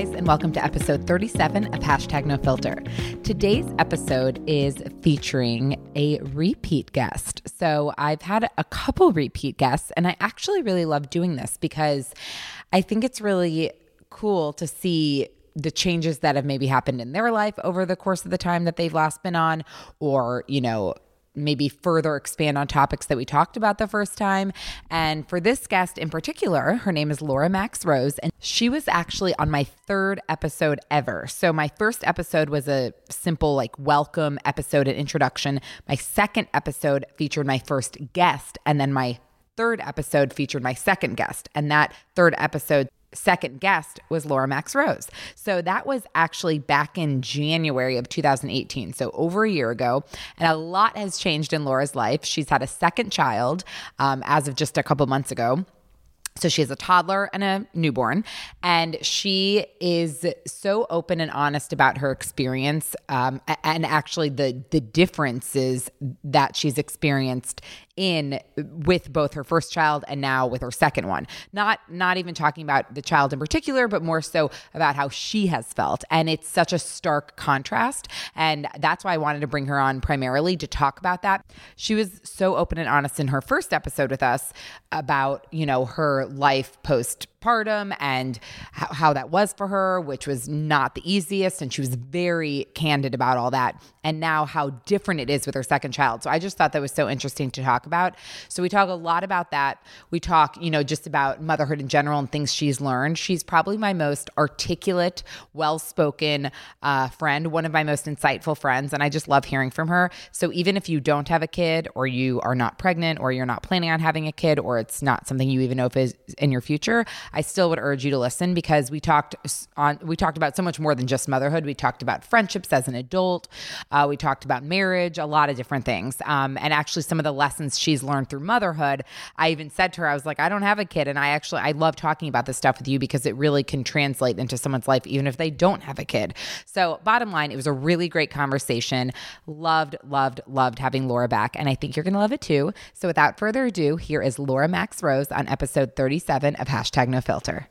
guys, and welcome to episode 37 of Hashtag No Filter. Today's episode is featuring a repeat guest. So I've had a couple repeat guests, and I actually really love doing this because I think it's really cool to see the changes that have maybe happened in their life over the course of the time that they've last been on, or, you know, maybe further expand on topics that we talked about the first time. And for this guest in particular, her name is Laura Max Rose, and she was actually on my third episode ever. So my first episode was a simple, like, welcome episode and introduction. My second episode featured my first guest, and then my third episode featured my second guest. And that third episode second guest was Laura Max Rose. So that was actually back in January of 2018, so over a year ago. And a lot has changed in Laura's life. She's had a second child um, as of just a couple months ago. So she has a toddler and a newborn, and she is so open and honest about her experience, um, and actually the the differences that she's experienced in with both her first child and now with her second one. Not not even talking about the child in particular, but more so about how she has felt. And it's such a stark contrast. And that's why I wanted to bring her on primarily to talk about that. She was so open and honest in her first episode with us about, you know, her life post postpartum and how, how that was for her, which was not the easiest. And she was very candid about all that. And now how different it is with her second child. So I just thought that was so interesting to talk about. So we talk a lot about that. We talk, you know, just about motherhood in general and things she's learned. She's probably my most articulate, well spoken uh, friend, one of my most insightful friends. And I just love hearing from her. So even if you don't have a kid or you are not pregnant or you're not planning on having a kid or it's not something you even know if is in your future, I still would urge you to listen because we talked on we talked about so much more than just motherhood. We talked about friendships as an adult. Uh, we talked about marriage, a lot of different things, um, and actually some of the lessons she's learned through motherhood. I even said to her, I was like, I don't have a kid, and I actually I love talking about this stuff with you because it really can translate into someone's life even if they don't have a kid. So bottom line, it was a really great conversation. Loved, loved, loved having Laura back, and I think you're gonna love it too. So without further ado, here is Laura Max Rose on episode 37 of Hashtag No filter.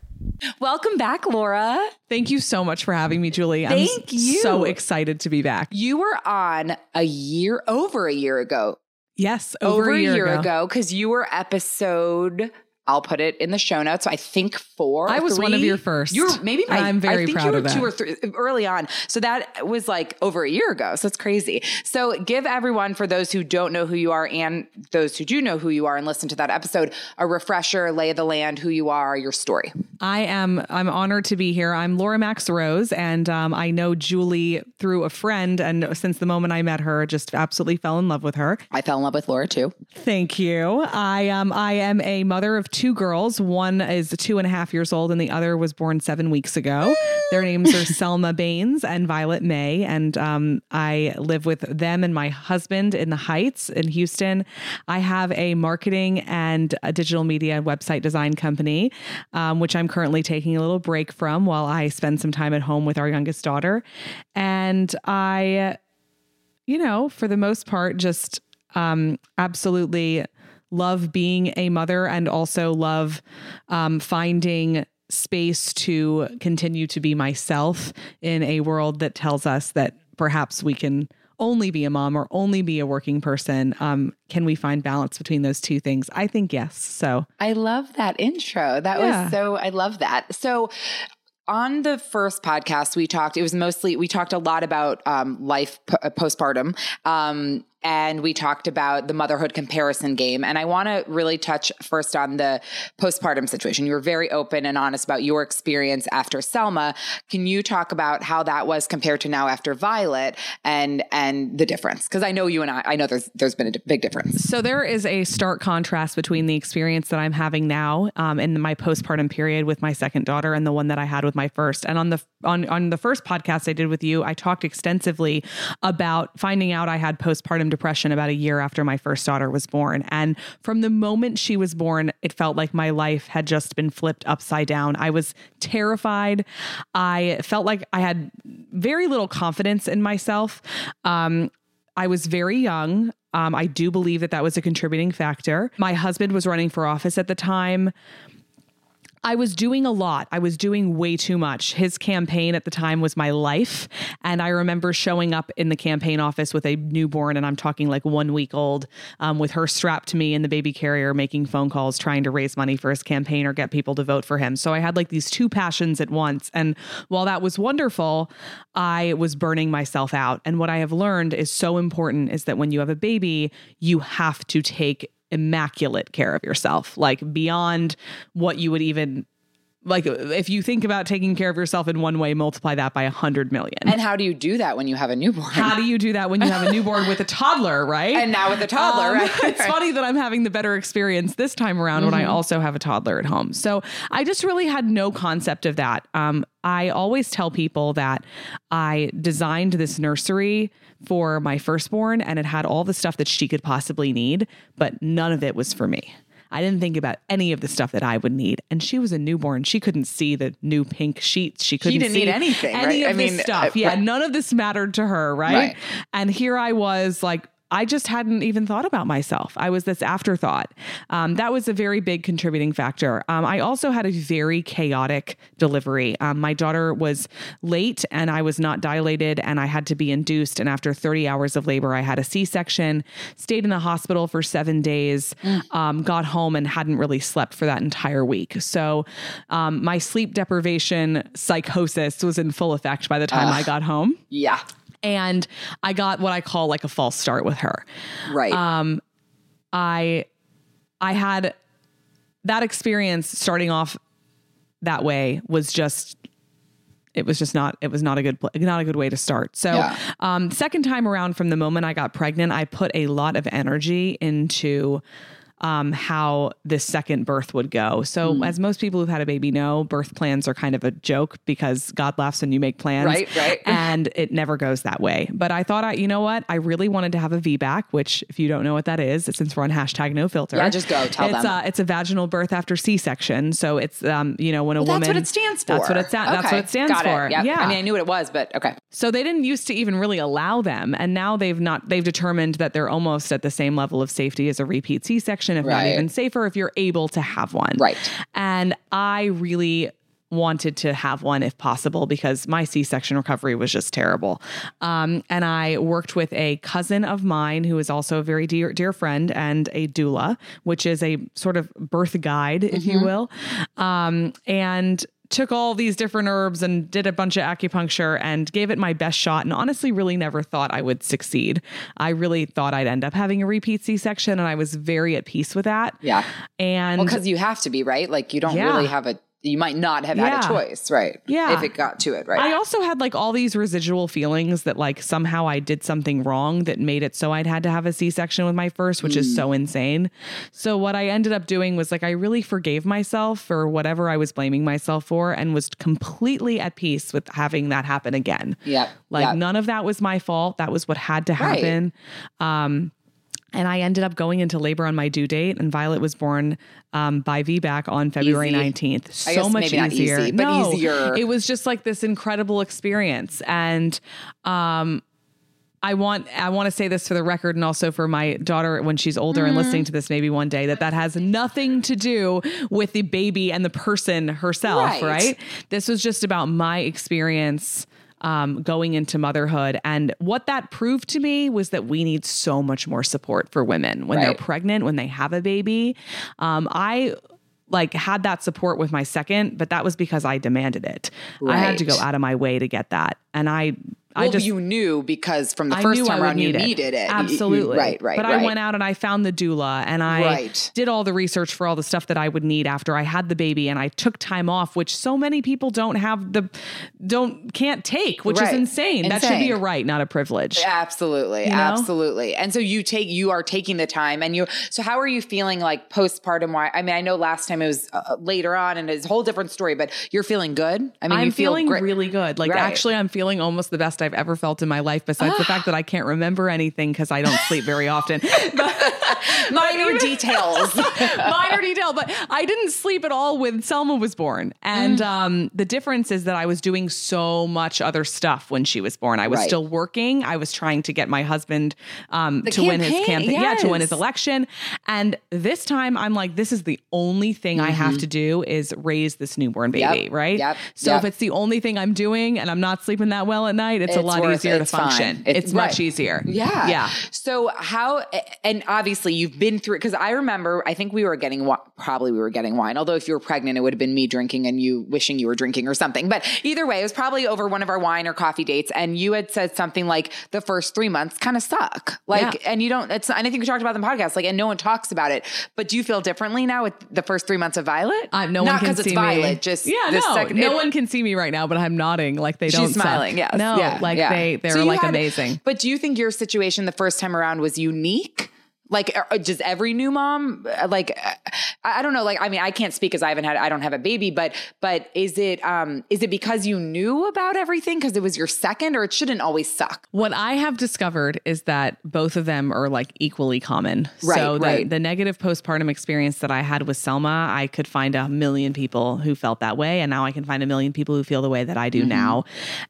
Welcome back, Laura. Thank you so much for having me, Julie. Thank I'm you. So excited to be back. You were on a year over a year ago. Yes, over, over a year, ago because you were episode I'll put it in the show notes. I think four. I was three. one of your first. You're maybe my. I'm very I think proud you were of that. two or three early on. So that was like over a year ago. So it's crazy. So give everyone, for those who don't know who you are and those who do know who you are and listen to that episode, a refresher, lay of the land, who you are, your story. I am. I'm honored to be here. I'm Laura Max Rose, and um, I know Julie through a friend. And since the moment I met her, just absolutely fell in love with her. I fell in love with Laura too. Thank you. I um I am a mother of two girls. One is two and a half years old, and the other was born seven weeks ago. Their names are Selma Baines and Violet May, and um, I live with them and my husband in the Heights in Houston. I have a marketing and a digital media website design company, um, which I'm currently taking a little break from while I spend some time at home with our youngest daughter, and I, you know, for the most part, just um, absolutely love being a mother and also love um, finding space to continue to be myself in a world that tells us that perhaps we can only be a mom or only be a working person. Um, can we find balance between those two things? I think yes. So I love that intro. That Yeah. was so, I love that. So, on the first podcast, we talked, it was mostly, we talked a lot about um, life p- postpartum. Um, and we talked about the motherhood comparison game. And I want to really touch first on the postpartum situation. You were very open and honest about your experience after Selma. Can you talk about how that was compared to now after Violet and and the difference? Because I know you and I, I know there's there's been a big difference. So there is a stark contrast between the experience that I'm having now um, in my postpartum period with my second daughter and the one that I had with my first. And on the on on the first podcast I did with you, I talked extensively about finding out I had postpartum depression about a year after my first daughter was born. And from the moment she was born, it felt like my life had just been flipped upside down. I was terrified. I felt like I had very little confidence in myself. Um, I was very young. Um, I do believe that that was a contributing factor. My husband was running for office at the time. I was doing a lot. I was doing way too much. His campaign at the time was my life. And I remember showing up in the campaign office with a newborn, and I'm talking like one week old, um, with her strapped to me in the baby carrier, making phone calls, trying to raise money for his campaign or get people to vote for him. So I had like these two passions at once. And while that was wonderful, I was burning myself out. And what I have learned is so important is that when you have a baby, you have to take immaculate care of yourself, like beyond what you would even like if you think about taking care of yourself in one way, multiply that by a hundred million. And how do you do that when you have a newborn? How do you do that when you have a newborn with a toddler, right? And now with a toddler, um, right? It's funny that I'm having the better experience this time around mm-hmm. when I mm-hmm. also have a toddler at home. So I just really had no concept of that. Um, I always tell people that I designed this nursery for my firstborn and it had all the stuff that she could possibly need, but none of it was for me. I didn't think about any of the stuff that I would need. And she was a newborn. She couldn't see the new pink sheets. She couldn't she didn't see need anything. Any right? of I this mean, stuff. Uh, yeah, right. none of this mattered to her, right? right? And here I was like I just hadn't even thought about myself. I was this afterthought. Um, that was a very big contributing factor. Um, I also had a very chaotic delivery. Um, my daughter was late and I was not dilated and I had to be induced. And after 30 hours of labor, I had a C section, stayed in the hospital for seven days, mm. got home and hadn't really slept for that entire week. So um, my sleep deprivation psychosis was in full effect by the time I got home. Yeah and I got what I call like a false start with her. Right. Um, I I had that experience starting off that way was just it was just not it was not a good not a good way to start. So, yeah. um, second time around from the moment I got pregnant, I put a lot of energy into um, how this second birth would go. So, mm. as most people who've had a baby know, birth plans are kind of a joke because God laughs when you make plans. Right, right. And it never goes that way. But I thought, I, you know what? I really wanted to have a VBAC, which, if you don't know what that is, since we're on hashtag no filter. Yeah, just go tell it's, them. Uh, it's a vaginal birth after C section. So, it's, um, you know, when a well, woman. That's what it stands for. That's what it, sta- okay. that's what it stands Got for. It. Yep. Yeah. I mean, I knew what it was, but okay. So, they didn't used to even really allow them. And now they've not, they've determined that they're almost at the same level of safety as a repeat C section, if right. not even safer safer if you're able to have one. Right. And I really wanted to have one if possible because my C-section recovery was just terrible. Um, and I worked with a cousin of mine who is also a very dear dear friend and a doula, which is a sort of birth guide, if mm-hmm. you will. Um, and took all these different herbs and did a bunch of acupuncture and gave it my best shot and honestly really never thought I would succeed. I really thought I'd end up having a repeat C-section and I was very at peace with that. Yeah. And well, cuz you have to be, right? Like you don't yeah. really have a you might not have yeah. had a choice, right? Yeah. If it got to it, right? I also had like all these residual feelings that like somehow I did something wrong that made it so I'd had to have a C section with my first, which mm. is so insane. So what I ended up doing was like I really forgave myself for whatever I was blaming myself for and was completely at peace with having that happen again. Yeah. Like yep. none of that was my fault. That was what had to happen. Right. Um and I ended up going into labor on my due date, and Violet was born um, by VBAC on February nineteenth. So much easier, easy, but no, easier. It was just like this incredible experience, and um, I want I want to say this for the record, and also for my daughter when she's older mm-hmm. and listening to this maybe one day that that has nothing to do with the baby and the person herself, right? right? This was just about my experience um, going into motherhood. And what that proved to me was that we need so much more support for women when right. they're pregnant, when they have a baby. Um, I like had that support with my second, but that was because I demanded it. Right. I had to go out of my way to get that. And I well, I just you knew because from the first time around you needed it. Absolutely. You, right, right. But right. I went out and I found the doula and I right. did all the research for all the stuff that I would need after I had the baby and I took time off, which so many people don't have the don't can't take, which right. is insane. insane. That should be a right, not a privilege. Absolutely. You know? Absolutely. And so you take you are taking the time and you so how are you feeling like postpartum why I mean I know last time it was uh, later on and it's a whole different story but you're feeling good? I mean I'm you feel feeling great. really good. Like actually I'm feeling almost the best best I've ever felt in my life, besides the fact that I can't remember anything because I don't sleep very often. Minor details. minor detail, but I didn't sleep at all when Selma was born. And Mm. um, the difference is that I was doing so much other stuff when she was born. I was Right. still working. I was trying to get my husband um, to win his campaign, campaign, yeah, to win his election. And this time, I'm like, this is the only thing I have to do is raise this newborn baby, Mm-hmm. Yep, right? yep, So yep. if it's the only thing I'm doing and I'm not sleeping that well at night, it's, a It's a lot worth easier to It's fine. function. It's- It's, much right. easier. Yeah. Yeah. So how and obviously you've been through it. because I remember I think we were getting probably we were getting wine. Although if you were pregnant, it would have been me drinking and you wishing you were drinking or something. But either way, it was probably over one of our wine or coffee dates, and you had said something like the first three months kind of suck. Like, Yeah. and you don't. It's and I think we talked about the podcast. Like, and no one talks about it. But do you feel differently now with the first three months of Violet? Uh, no Not one can 'cause see it's Violet. me. Just yeah, no, second- no it- one can see me right now, but I'm nodding like they She's don't. suck. smiling. Yes. no, Yeah. Like yeah. they they're So like had- amazing. But do you think your situation the first time around was unique? Like, uh, does every new mom uh, like? uh, I don't know. Like, I mean, I can't speak because I haven't had. I don't have a baby. But but is it um is it because you knew about everything because it was your second, or it shouldn't always suck? What I have discovered is that both of them are like equally common. Right, so the, right. the negative postpartum experience that I had with Selma, I could find a million people who felt that way. And now I can find a million people who feel the way that I Mm-hmm. do now.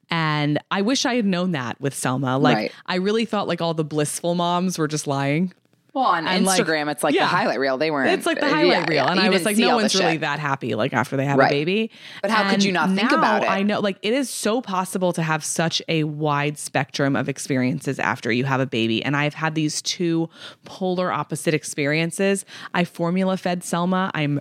And I wish I had known that with Selma. Like, Right. I really thought like all the blissful moms were just lying. Well, on And, like, Instagram, it's like yeah. the highlight reel. They weren't. It's like the uh, highlight yeah, reel. yeah. And I was like, no one's really shit. that happy like after they have Right. a baby. But how could you not think about it? I know like it is so possible to have such a wide spectrum of experiences after you have a baby. And I've had these two polar opposite experiences. I formula fed Selma. I'm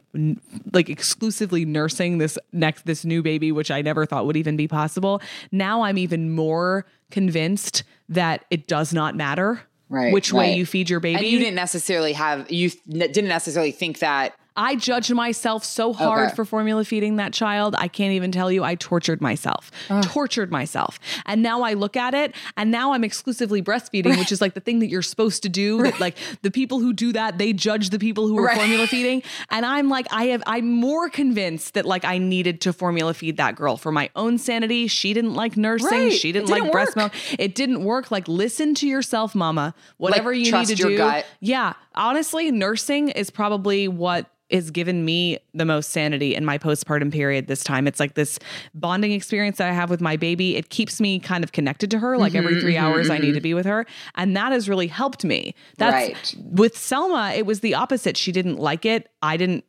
like exclusively nursing this next this new baby, which I never thought would even be possible. Now I'm even more convinced that it does not matter Right, which way right. you feed your baby. And you didn't necessarily have. You th- didn't necessarily think that. I judged myself so hard Okay. for formula feeding that child. I can't even tell you. I tortured myself, tortured myself. And now I look at it and now I'm exclusively breastfeeding, which is like the thing that you're supposed to do. That like the people who do that, they judge the people who are Right. formula feeding. And I'm like, I have, I'm more convinced that like I needed to formula feed that girl for my own sanity. She didn't like nursing. Right. She didn't, didn't like breast milk. It didn't work. Like listen to yourself, mama. Whatever you trust need to do. gut. Yeah. Honestly, nursing is probably what has given me the most sanity in my postpartum period this time. It's like this bonding experience that I have with my baby. It keeps me kind of connected to her. Like Mm-hmm, every 3 hours I need to be with her, and that has really helped me. That's Right. with Selma, it was the opposite. She didn't like it. I didn't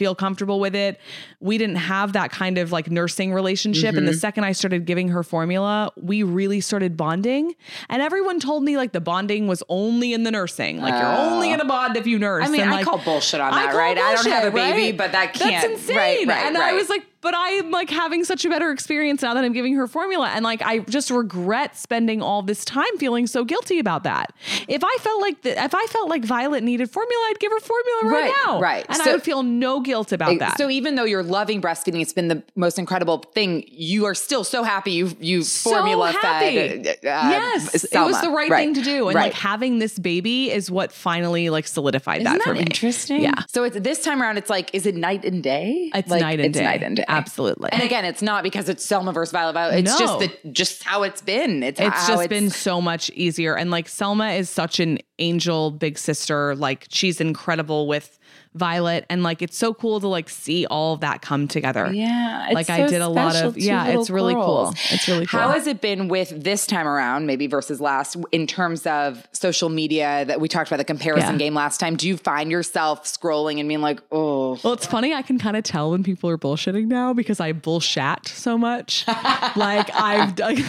feel comfortable with it. We didn't have that kind of like nursing relationship. And the Mm-hmm. second I started giving her formula, we really started bonding. And everyone told me like the bonding was only in the nursing. Like you're only going to bond if you nurse. Oh. I mean, And, I like, call bullshit on that, call right? I don't have a baby, right? but that can't. That's insane. Right, right, and right. I was like, but I'm like having such a better experience now that I'm giving her formula. And like, I just regret spending all this time feeling so guilty about that. If I felt like the, if I felt like Violet needed formula, I'd give her formula right, Right, now. right. And So- I would feel no guilt about that. So even though you're loving breastfeeding, it's been the most incredible thing. You are still so happy you you so formula happy. fed. uh, yes, it was the right, Right, thing to do, and right. like having this baby is what finally like solidified Isn't that for me. interesting? Yeah, So it's this time around. It's like, is it night and day? It's Like, night and it's day. night and day. Absolutely. And again, it's not because it's Selma versus Violet. Violet. It's just the just how it's been. It's it's just been so much easier. And like Selma is such an angel big sister. Like she's incredible with Violet, and like it's so cool to like see all of that come together. Yeah, it's like I did a lot of yeah. It's really cool. It's really cool. How has it been with this time around, maybe versus last, in terms of social media that we talked about the comparison Yeah. game last time? Do you find yourself scrolling and being like, oh, Well, it's funny. I can kind of tell when people are bullshitting now because I bullshat so much. like I've done.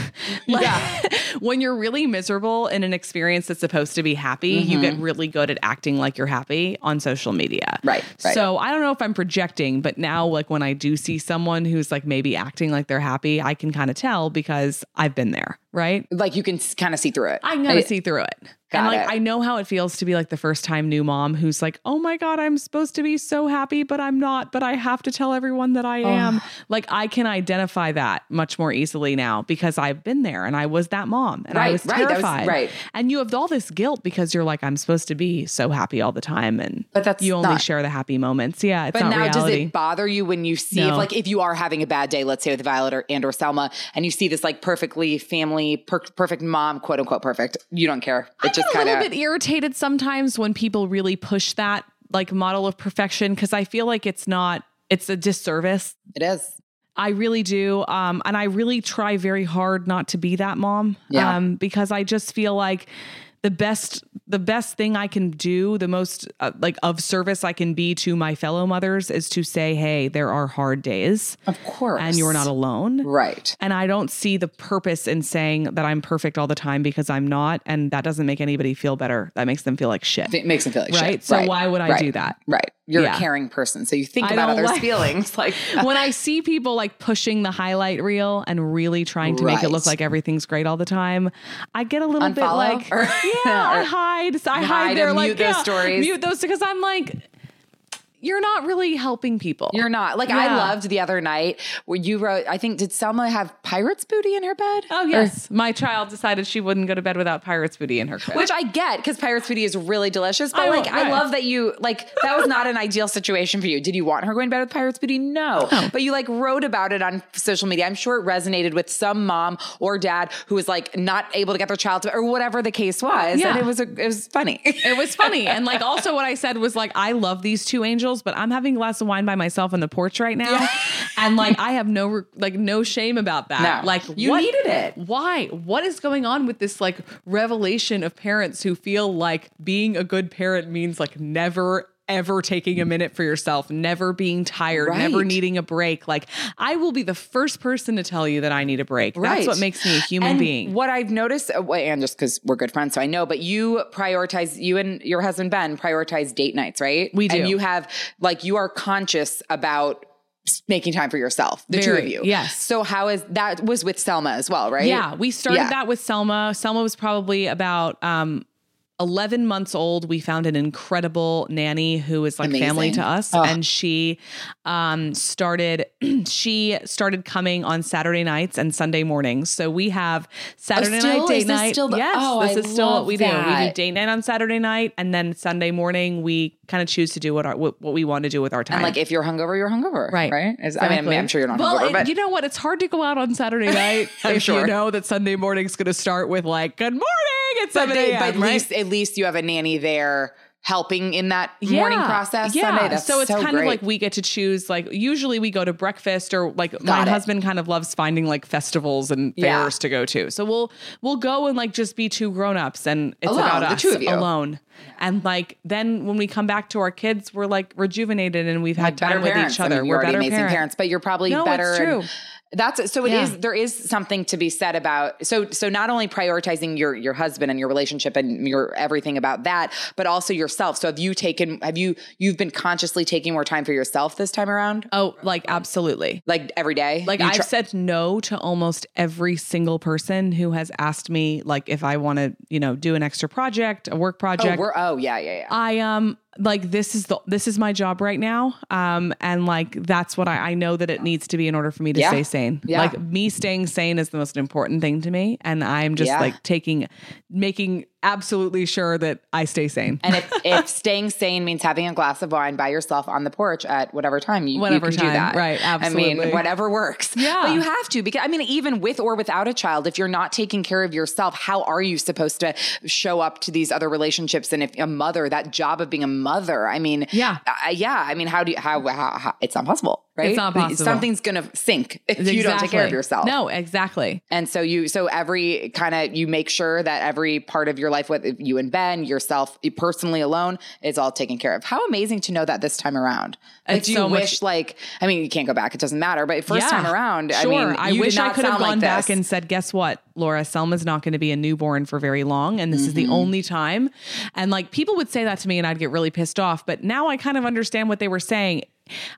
Like, when you're really miserable in an experience that's supposed to be happy, you get really good at acting like you're happy on social media. Mm-hmm. Right, right. So I don't know if I'm projecting, but now like when I do see someone who's like maybe acting like they're happy, I can kind of tell because I've been there. Right. like you can kind of see through it. I can kind of see through it. And like it. I know how it feels to be like the first time new mom who's like, "Oh my god, I'm supposed to be so happy, but I'm not, but I have to tell everyone that I am." Like I can identify that much more easily now because I've been there and I was that mom and I Right, was right, was- terrified. right. And you have all this guilt because you're like, "I'm supposed to be so happy all the time," and But that's you only not- share the happy moments. Yeah, it's But not now, does it bother you when you see, if like, if you are having a bad day, let's say with Violet or and or Selma, and you see this like perfectly family family, per- perfect mom, quote unquote perfect. You don't care. It I just get a kind little of bit irritated sometimes when people really push that like model of perfection because I feel like it's not. It's a disservice. it is. I really do. Um, and I really try very hard not to be that mom. Yeah. Um, because I just feel like the best the best thing I can do, the most uh, like of service I can be to my fellow mothers is to say, "Hey, there are hard days Of course. and you're not alone." right. And I don't see the purpose in saying that I'm perfect all the time because I'm not and that doesn't make anybody feel better. That makes them feel like shit. It makes them feel like Right? shit. So why would I right. do that? Right. You're Yeah. a caring person, so you think I about others' like- feelings. Like when I see people like pushing the highlight reel and really trying to make it look like everything's great all the time, I get a little bit like, Or- yeah, I hide. I hide hide and like mute those stories. mute those because I'm like, you're not really helping people. You're not. Like I loved the other night where you wrote. I think did Selma have pirate's booty in her bed? Oh yes, my child decided she wouldn't go to bed without pirate's booty in her crib. Which I get because pirate's booty is really delicious. But I like, I love that you like that was not an ideal situation for you. Did you want her going to bed with pirate's booty? No. But you like wrote about it on social media. I'm sure it resonated with some mom or dad who was like not able to get their child to or whatever the case was. Yeah. And it was a, it was funny. it was funny. And like also what I said was like, I love these two angels, but I'm having a glass of wine by myself on the porch right now. And like I have no like no shame about that. No. Like You what- needed it. Why? What is going on with this like revelation of parents who feel like being a good parent means like never ever taking a minute for yourself, never being tired, never needing a break. Like I will be the first person to tell you that I need a break. That's what makes me a human and being. What I've noticed, uh, and just because we're good friends, so I know, but you prioritize, you and your husband Ben prioritize date nights, right? We do. And you have, like, you are conscious about making time for yourself, the two of you. yes. So how is that was with Selma as well, right? Yeah, we started Yeah. that with Selma. Selma was probably about um 11 months old. We found an incredible nanny who is like family to us Oh. and she um started she started coming on Saturday nights and Sunday mornings. So we have Saturday still? night date night. still the- yes, Oh, this I is still what we do. We do that. date night on Saturday night and then Sunday morning we kind of choose to do what our what, what we want to do with our time. And like, if you're hungover, you're hungover. Right. Right. Is- I mean, I'm sure you're not well, hungover, it- but you know what? It's hard to go out on Saturday night I'm if sure. you know that Sunday morning's going to start with like "Good morning" at but, seven they, a.m. but at right? least, at least you have a nanny there helping in that morning process. Yeah. Sunday. That's so it's kind great. of like we get to choose. Like usually we go to breakfast or like my it. husband kind of loves finding like festivals and Yeah. fairs to go to. So we'll we'll go and like just be two grown ups and it's Alone, about the us two of you. alone. And like then when we come back to our kids, we're like rejuvenated and we've had better time with parents. each other. I mean, we're already better amazing parents. parents, but you're probably No, better. it's and true. That's so. It is. Yeah. There is something to be said about so so not only prioritizing your your husband and your relationship and your everything about that, but also yourself. So have you taken? Have you you've been consciously taking more time for yourself this time around? Oh, like absolutely. Like every day. Like You I've try- said no to almost every single person who has asked me like if I want to, you know, do an extra project, a work Oh, project. we're oh yeah yeah yeah. I um like this is the this is my job right now. Um and like that's what I I know that it needs to be in order for me to Yeah. stay sane. Yeah. Like me staying sane is the most important thing to me and I'm just Yeah. like taking making absolutely sure that I stay sane. And if, if staying sane means having a glass of wine by yourself on the porch at whatever time, you, you Whatever can do that. Right, Absolutely. I mean, whatever works. Yeah. But you have to because I mean, even with or without a child, if you're not taking care of yourself, how are you supposed to show up to these other relationships? And if a mother, that job of being a mother, I mean, Yeah. uh, yeah. I mean, how do you, how, how, how it's not possible, right? It's not possible. Something's going to sink if you don't take care of yourself. No, exactly. And so you, so every kind of, you make sure that every part of your life, with you and Ben, yourself personally alone, is all taken care of. How amazing to know that this time around. Like, It's do you so much- wish, like, I mean, you can't go back; it doesn't matter. But first Yeah. time around, Sure. I mean, I wish I could have sound like gone back and said, guess what, Laura, Selma's not going to be a newborn for very long. And this is Mm-hmm. the only time. And like people would say that to me and I'd get really pissed off. But now I kind of understand what they were saying.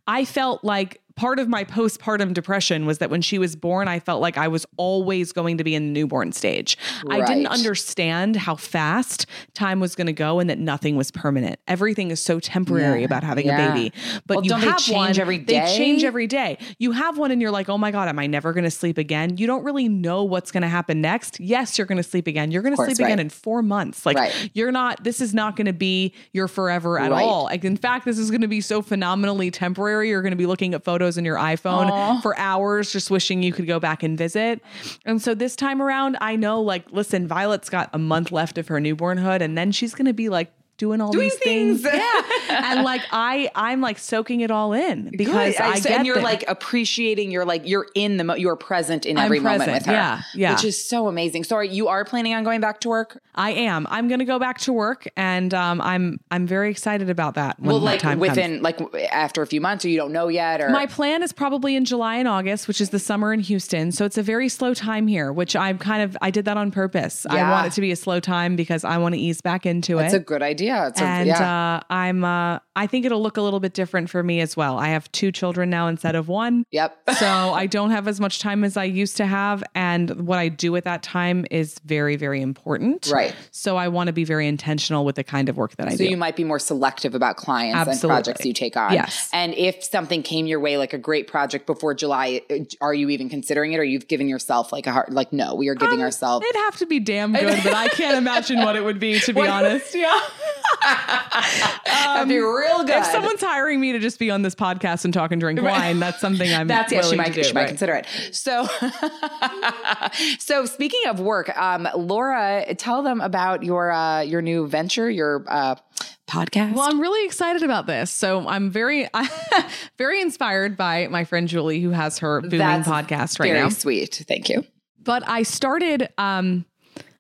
I felt like part of my postpartum depression was that when she was born, I felt like I was always going to be in the newborn stage. I didn't understand how fast time was going to go and that nothing was permanent. Everything is so temporary Yeah. about having Yeah. a baby. But Well, you have change one, every They change every day. You have one and you're like, oh my God, am I never going to sleep again? You don't really know what's going to happen next. Yes, you're going to sleep again. You're going to sleep again in four months. Like Right. you're not, this is not going to be your forever at Right. all. Like in fact, this is going to be so phenomenally temporary. You're going to be looking at photos photos in your iPhone for hours, just wishing you could go back and visit. And so this time around, I know, like, listen, Violet's got a month left of her newbornhood, and then she's going to be like doing all Doing these things. things. Yeah. and like I I'm like soaking it all in because Good. I so- get and you're that- like appreciating. You're like you're in the mo- you're present in every moment with her. yeah, yeah. which is so amazing. Sorry, you are planning on going back to work? I am. I'm going to go back to work and um I'm I'm very excited about that when Well, like time comes. within like after a few months, or you don't know yet, or My plan is probably in July and August, which is the summer in Houston. So it's a very slow time here, which I'm kind of I did that on purpose. I want it to be a slow time because I want to ease back into it's it. That's a good idea. It's a, and yeah. uh, I'm uh, I think it'll look a little bit different for me as well. I have two children now instead of one. yep. so I don't have as much time as I used to have. And what I do at that time is very, very important. Right. So I want to be very intentional with the kind of work that I So do. So you might be more selective about clients and projects you take on. Yes. And if something came your way, like a great project before July, uh, are you even considering it, or you've given yourself like a hard, like no, we are giving Um, ourselves. It'd have to be damn good, but I can't imagine what it would be, to be honest. Yeah. That'd be real good. If someone's hiring me to just be on this podcast and talk and drink wine, that's something I'm That's yeah, she might, do. she might consider it. So, so speaking of work, um, Laura, tell them about your uh, your new venture, your uh, podcast. Well, I'm really excited about this. So I'm very, very inspired by my friend Julie, who has her booming That's podcast right very now. sweet. Thank you. but I started um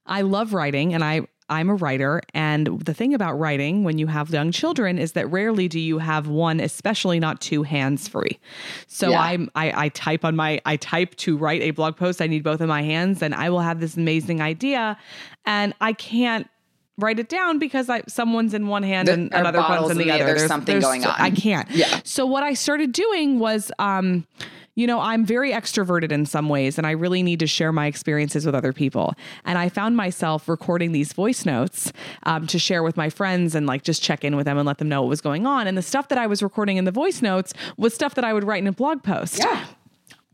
I love writing and I I'm a writer and the thing about writing when you have young children is that rarely do you have one especially not two hands free. So Yeah. I'm I I type on my I type to write a blog post I need both of my hands and I will have this amazing idea and I can't write it down because I someone's in one hand and another one's in the the- other. there's something going on. I can't. Yeah. So what I started doing was um you know, I'm very extroverted in some ways, and I really need to share my experiences with other people. And I found myself recording these voice notes um, to share with my friends and like just check in with them and let them know what was going on. And the stuff that I was recording in the voice notes was stuff that I would write in a blog post. Yeah.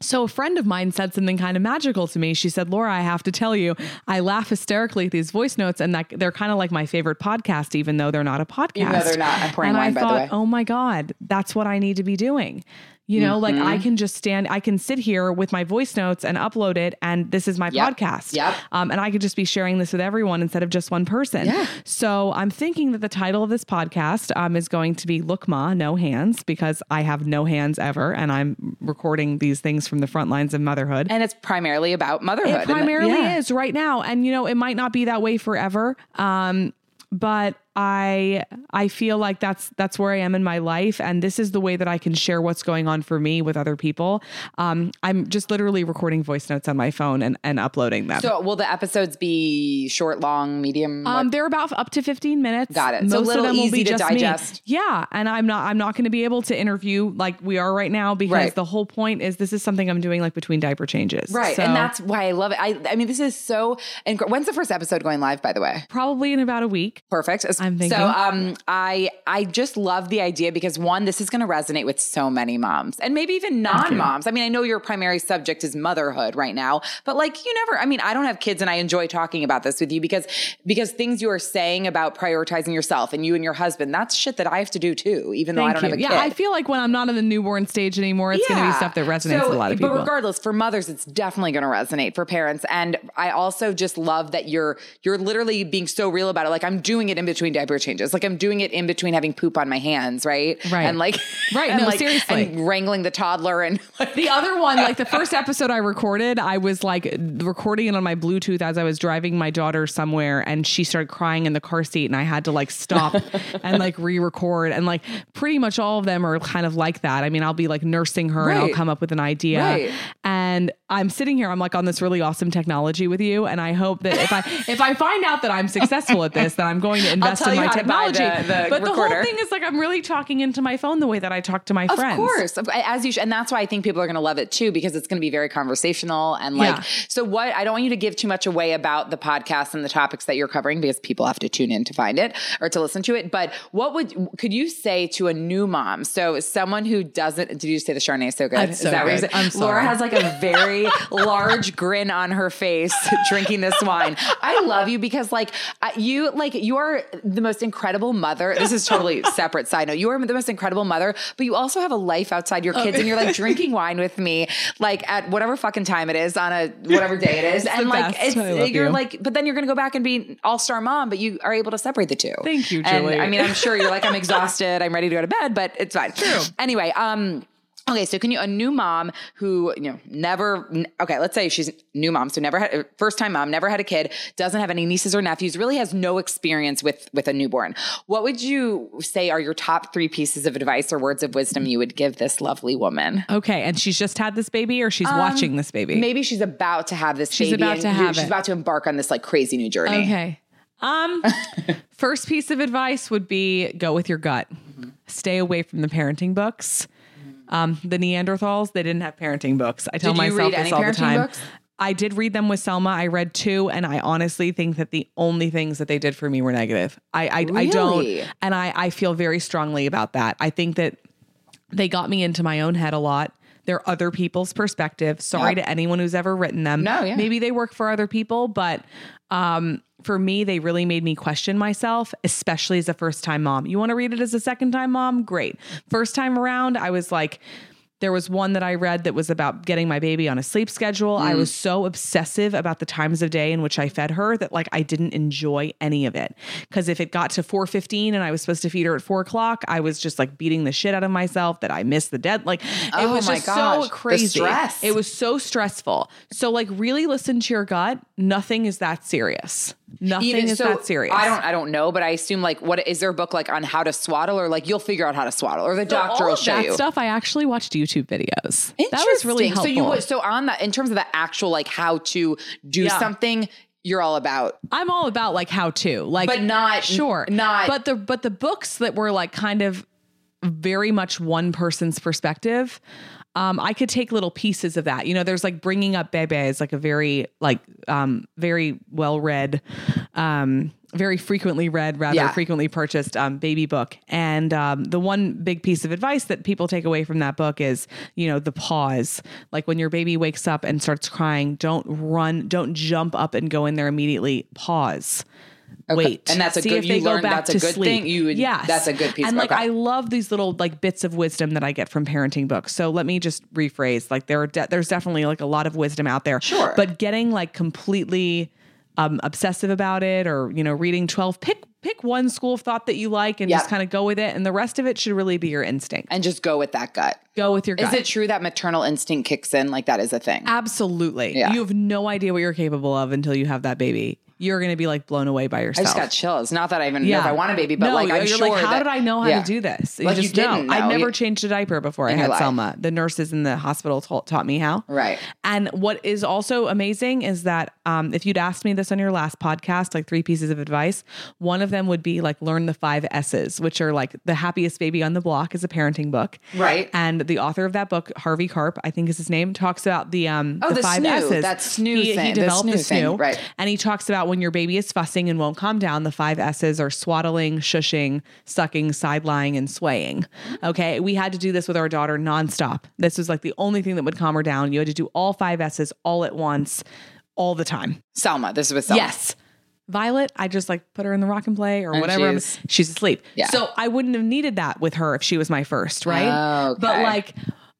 So a friend of mine said something kind of magical to me. She said, "Laura, I have to tell you, I laugh hysterically at these voice notes, and that they're kind of like my favorite podcast, even though they're not a podcast. Even though they're not. I'm pouring and wine, I thought, oh my god, that's what I need to be doing. You know, like Mm-hmm. I can just stand, I can sit here with my voice notes and upload it, and this is my Yep. podcast. Yep. Um, and I could just be sharing this with everyone instead of just one person. Yeah. So I'm thinking that the title of this podcast um, is going to be Look Ma, No Hands, because I have no hands ever, and I'm recording these things from the front lines of motherhood. And it's primarily about motherhood. It the- primarily yeah. is right now, and you know it might not be that way forever. Um, but I I feel like that's that's where I am in my life, and this is the way that I can share what's going on for me with other people. Um, I'm just literally recording voice notes on my phone and and uploading them. So will the episodes be short, long, medium? Um, what- they're about up to 15 minutes. Got it. So Most little of them will easy be to just me. digest. Yeah, and I'm not I'm not going to be able to interview like we are right now because Right. the whole point is this is something I'm doing like between diaper changes. right. So and that's why I love it. I, I mean, this is so. And when's the first episode going live, by the way? probably in about a week. Perfect. I'm thinking. So um I I just love the idea because one, this is going to resonate with so many moms and maybe even non-moms. I mean, I know your primary subject is motherhood right now, but like you never I mean, I don't have kids and I enjoy talking about this with you because because things you are saying about prioritizing yourself and you and your husband, that's shit that I have to do too, even though I don't you. have a yeah, kid. Yeah, I feel like when I'm not in the newborn stage anymore, it's going to be stuff that resonates So, with a lot of people. But regardless, for mothers, it's definitely going to resonate for parents. And I also just love that you're you're literally being so real about it. Like I'm doing it in between diaper changes. Like I'm doing it in between having poop on my hands, right? Right. And like Right, and no, like, seriously. and wrangling the toddler and like, the other one, like the first episode I recorded, I was like recording it on my Bluetooth as I was driving my daughter somewhere and she started crying in the car seat and I had to like stop and like re-record and like pretty much all of them are kind of like that. I mean, I'll be like nursing her and I'll come up with an idea. Right. And I'm sitting here, I'm like on this really awesome technology with you. And I hope that if I if I find out that I'm successful at this, then I'm going to invest in my how to buy technology. the- the but the whole thing is like I'm really talking into my phone the way that I talk to my Of friends. Of course, as you should, and that's why I think people are going to love it too because it's going to be very conversational and like. Yeah. So, what I don't want you to give too much away about the podcast and the topics that you're covering because people have to tune in to find it or to listen to it. But what would could you say to a new mom? So, someone who doesn't. Did you say the Chardonnay is so good? I'm is so that what you said? I'm Laura has like a very very large grin on her face, drinking this wine. I love you because, like, you, like, you are the most incredible mother. This is totally separate side note. You are the most incredible mother, but you also have a life outside your kids, and you're like drinking wine with me, like at whatever fucking time it is on a whatever day it is, It's and like best. it's you're you. like, but then you're gonna go back and be all star mom, but you are able to separate the two. Thank you, And Julie. I mean, I'm sure you're like, I'm exhausted, I'm ready to go to bed, but it's fine. True. Anyway, um. Okay, so can you a new mom who you know never okay, let's say she's new mom, so never had uh, first time mom, never had a kid, doesn't have any nieces or nephews, really has no experience with with a newborn. What would you say are your top three pieces of advice or words of wisdom you would give this lovely woman? Okay, and she's just had this baby, or she's um, watching this baby. Maybe she's about to have this. She's baby about to have She's it. about to embark on this like crazy new journey. Okay. Um, first piece of advice would be go with your gut. Mm-hmm. Stay away from the parenting books. Um, the Neanderthals, they didn't have parenting books. I tell myself this any all the time. books? I did read them with Selma. I read two, and I honestly think that the only things that they did for me were negative. I I, I don't, and I I feel very strongly about that. I think that they got me into my own head a lot. They're other people's perspective. Sorry Yep. to anyone who's ever written them. No, yeah. Maybe they work for other people, but um, for me, they really made me question myself, especially as a first time mom. You want to read it as a second time mom? Great. First time around, I was like, there was one that I read that was about getting my baby on a sleep schedule. I was mm. so obsessive about the times of day in which I fed her that like I didn't enjoy any of it. Cause if it got to 415 and I was supposed to feed her at four o'clock, I was just like beating the shit out of myself that I missed the dead. Like it Oh was my just gosh, so crazy. It was so stressful. So like really listen to your gut. Nothing is that serious. Nothing Even- is so, that serious. I don't I don't know, but I assume like what is there a book like on how to swaddle or like you'll figure out how to swaddle or the doctor All will show that you. stuff I actually watched YouTube videos. That was really Interesting. helpful. So you would so on that in terms of the actual like how to do Yeah. something, you're all about I'm all about like how to, like, But not- sure, not- But the but the books that were like kind of very much one person's perspective. Um, I could take little pieces of that. You know, there's like bringing up Bebe is like a very like um very well read, um very frequently read, rather Yeah. frequently purchased um, baby book. And um, the one big piece of advice that people take away from that book is, you know, the pause. Like when your baby wakes up and starts crying, don't run, don't jump up and go in there immediately. Pause. Wait, And that's a See good- if you they go back that's a good sleep. thing. You would- yes, that's a good piece. And like okay. I love these little like bits of wisdom that I get from parenting books. So let me just rephrase. Like there are de- there's definitely like a lot of wisdom out there. Sure. but getting like completely um, obsessive about it, or you know, reading twelve, pick pick one school of thought that you like and Yep. just kind of go with it, and the rest of it should really be your instinct. and just go with that gut. Go with your gut. Is it true that maternal instinct kicks in? Like that is a thing. Absolutely. Yeah. You have no idea what you're capable of until you have that baby. You're going to be like blown away by yourself. I just got chills. Not that I even know if I want a baby, but no, like I'm you're sure like, how that- did I know how yeah. to do this? Like, you just didn't know. I know. never You- changed a diaper before I had. Selma. The nurses in the hospital taught taught me how. Right. And what is also amazing is that um, if you'd asked me this on your last podcast, like three pieces of advice, one of them would be like learn the five S's, which are like the happiest baby on the block is a parenting book. Right. And the author of that book, Harvey Karp, I think is his name, talks about the um Oh, the five snoo. S's. That snoo he, thing, He the developed the snoo thing, right. And he talks about when your baby is fussing and won't calm down, the five S's are swaddling, shushing, sucking, side lying, and swaying. Okay. We had to do this with our daughter nonstop. This was like the only thing that would calm her down. You had to do all five S's all at once, all the time. Selma. This is with Selma. Yes. Violet, I just like put her in the rock and play or And whatever. She's- She's, asleep. Yeah. So I wouldn't have needed that with her if she was my first, right? Oh, okay. But like,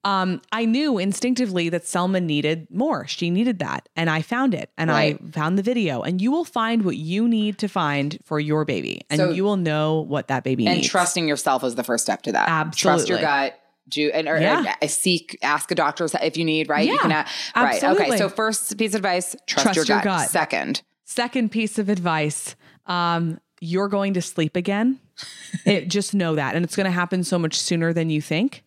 um, I knew instinctively that Selma needed more. She needed that. And I found it and Right. I found the video. And you will find what you need to find for your baby. And So- you will know what that baby And needs. And trusting yourself is the first step to that. Absolutely. Trust your gut. Do and or, Yeah. or seek, ask a doctor if you need. Right. You Yeah, can. a- Right. Okay. So first piece of advice: trust, Trust your, your gut. gut. Second, Second piece of advice um, you're going to sleep again. it, just know that. And it's going to happen so much sooner than you think.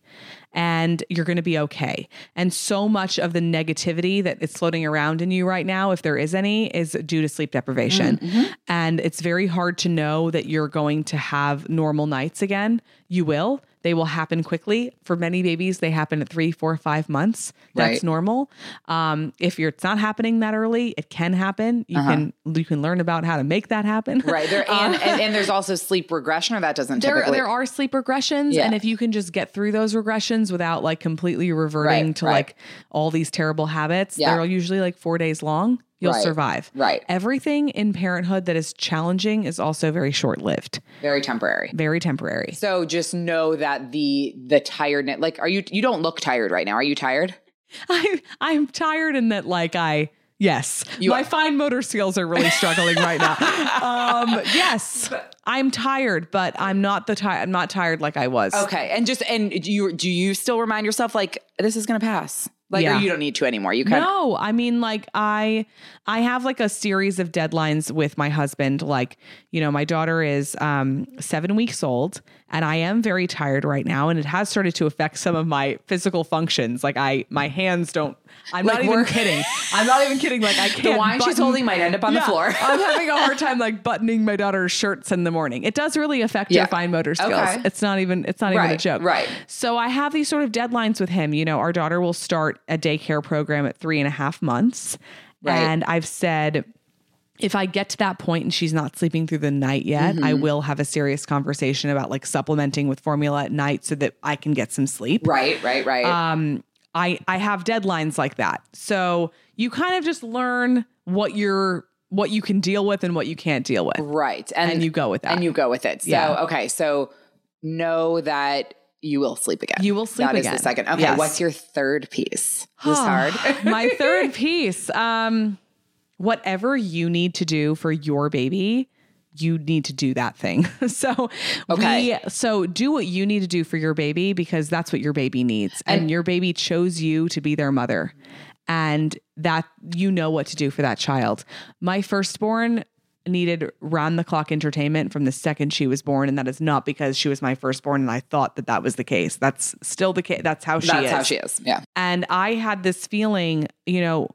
And you're going to be okay. And so much of the negativity that is floating around in you right now, if there is any, is due to sleep deprivation. Mm-hmm. And it's very hard to know that you're going to have normal nights again. You will. They will happen quickly. For many babies, they happen at three, four, five months. That's Right. normal. Um, if you're it's not happening that early, it can happen. You can you can learn about how to make that happen. Uh-huh. Right. There and, and, and there's also sleep regression or that doesn't There, typically there are sleep regressions, Yeah. and if you can just get through those regressions without like completely reverting Right, to right. like all these terrible habits, Yeah. they're usually like four days long. You'll Right, survive. right. Everything in parenthood that is challenging is also very short lived, very temporary. very temporary. So just know that the the tiredness like are you you don't look tired right now. Are you tired? I, I'm tired in that like I. Yes, You my are. fine motor skills are really struggling right now. Um, yes, I'm tired, but I'm not the tired. I'm not tired like I was. Okay. And just and do you do you still remind yourself like this is gonna pass? Like Yeah. or you don't need to anymore. You of No, I mean like I I have like a series of deadlines with my husband like you know my daughter is um 7 weeks old and I am very tired right now and it has started to affect some of my physical functions like I my hands don't I'm Like not even kidding. I'm not even kidding like I can't the wine she's holding might end up on Yeah, the floor. I'm having a hard time like buttoning my daughter's shirts in the morning. It does really affect Yeah. your fine motor skills. Okay. It's not even it's not even a joke. right. So I have these sort of deadlines with him. You know, our daughter will start a daycare program at three and a half months. Right. And I've said if I get to that point and she's not sleeping through the night yet, Mm-hmm. I will have a serious conversation about like supplementing with formula at night so that I can get some sleep. Right, right, right. Um, I I have deadlines like that. So you kind of just learn what you're what you can deal with and what you can't deal with. right. And, and you go with that. And you go with it. So Yeah. okay, so know that you will sleep again. You will sleep That is again. the second. Okay, Yes. what's your third piece? This hard. My third piece, um, whatever you need to do for your baby, you need to do that thing. so Okay. we so do what you need to do for your baby because that's what your baby needs. And, And- your baby chose you to be their mother. And that you know what to do for that child. My firstborn needed round the clock entertainment from the second she was born and that is not because she was my firstborn and I thought that that was the case. That's still the case. That's how she That's is. That's how she is. Yeah. And I had this feeling, you know,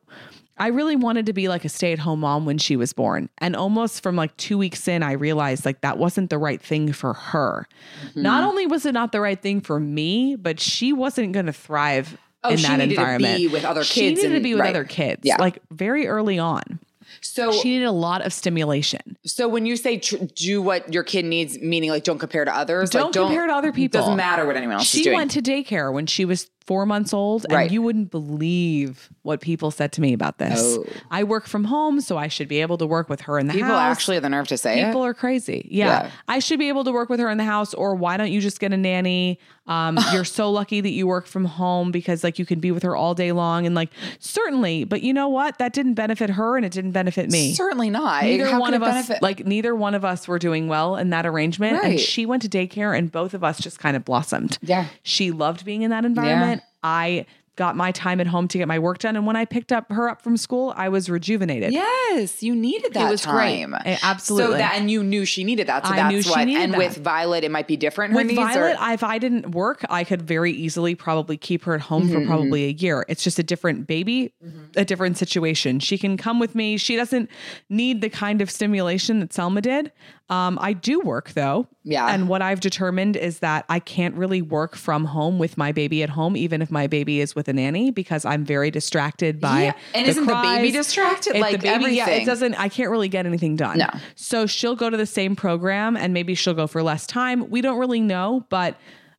I really wanted to be like a stay at home mom when she was born. And almost from like two weeks in, I realized like that wasn't the right thing for her. Mm-hmm. Not only was it not the right thing for me, but she wasn't going to thrive Oh, in she that needed to environment. be with other kids. She needed to be with right. other kids, Yeah. like very early on. So She needed a lot of stimulation. so when you say tr- do what your kid needs, meaning like don't compare to others, Don't like don't compare to other people. Doesn't matter what anyone else is She doing. went to daycare when she was four months old, Right. and you wouldn't believe what people said to me about this. Oh. I work from home, so I should be able to work with her in the People house. People actually have the nerve to say People it. are crazy. Yeah. Yeah. I should be able to work with her in the house, or why don't you just get a nanny? Um, you're so lucky that you work from home because like you can be with her all day long and like certainly, but you know what? That didn't benefit her and it didn't benefit me. Certainly not. Neither How one of us, benefit- like neither one of us, were doing well in that arrangement. And she went to daycare, and both of us just kind of blossomed. Yeah. she loved being in that environment. I got my time at home to get my work done, and when I picked up her up from school, I was rejuvenated. Yes, you needed that It was great. time. Eh, absolutely. So that and you knew she needed that. So I that's knew she what. needed and that. with Violet, it might be different. Her With needs Violet, or, if I didn't work, I could very easily probably keep her at home Mm-hmm, for probably a year. It's just a different baby, a different situation. She can come with me. She doesn't need the kind of stimulation that Selma did. Um, I do work though. Yeah. And what I've determined is that I can't really work from home with my baby at home, even if my baby is with a nanny, because I'm very distracted by. Yeah. And isn't the baby distracted? If Like, yeah, it doesn't. I can't really get anything done. No. So she'll go to the same program and maybe she'll go for less time. We don't really know, but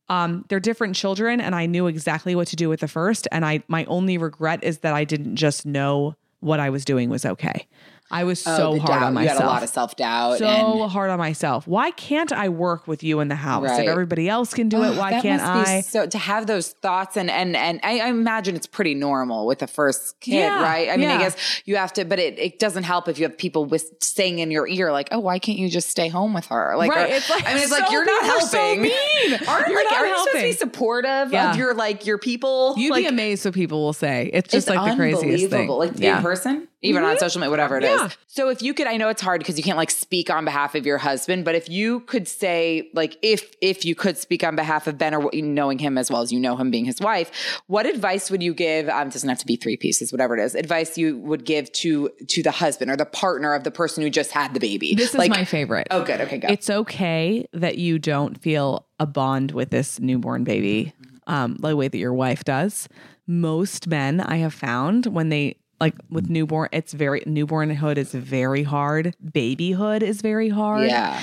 um, they're different children, and I knew exactly what to do with the first. And I my only regret is that I didn't just know what I was doing was okay. I was Oh, so the hard doubt. on You myself. had a lot of self doubt. so and hard on myself. Why can't I work with you in the house? Right. If everybody else can do it, why That can't must be I? So to have those thoughts and and and I, I imagine it's pretty normal with the first kid, Yeah, right? I mean, I guess you have to, but it, it doesn't help if you have people with saying in your ear like, "Oh, why can't you just stay home with her?" Like, Right, or- it's like, I mean, it's like you're not are so helping. mean. Aren't You're like not are you supposed to be supportive Yeah. of your like your people? You'd like, be amazed what people will say. It's just it's like the craziest thing. Like yeah. in person. Even on social media, whatever it is. Yeah. So if you could, I know it's hard because you can't like speak on behalf of your husband, but if you could say, like, if if you could speak on behalf of Ben or knowing him as well as you know him being his wife, what advice would you give? Um, it doesn't have to be three pieces, whatever it is. Advice you would give to to the husband or the partner of the person who just had the baby. This is like, my favorite. Oh, good. Okay, go. It's okay that you don't feel a bond with this newborn baby um, the way that your wife does. Most men I have found when they like with newborn, it's very newbornhood is very hard. Babyhood is very hard. yeah.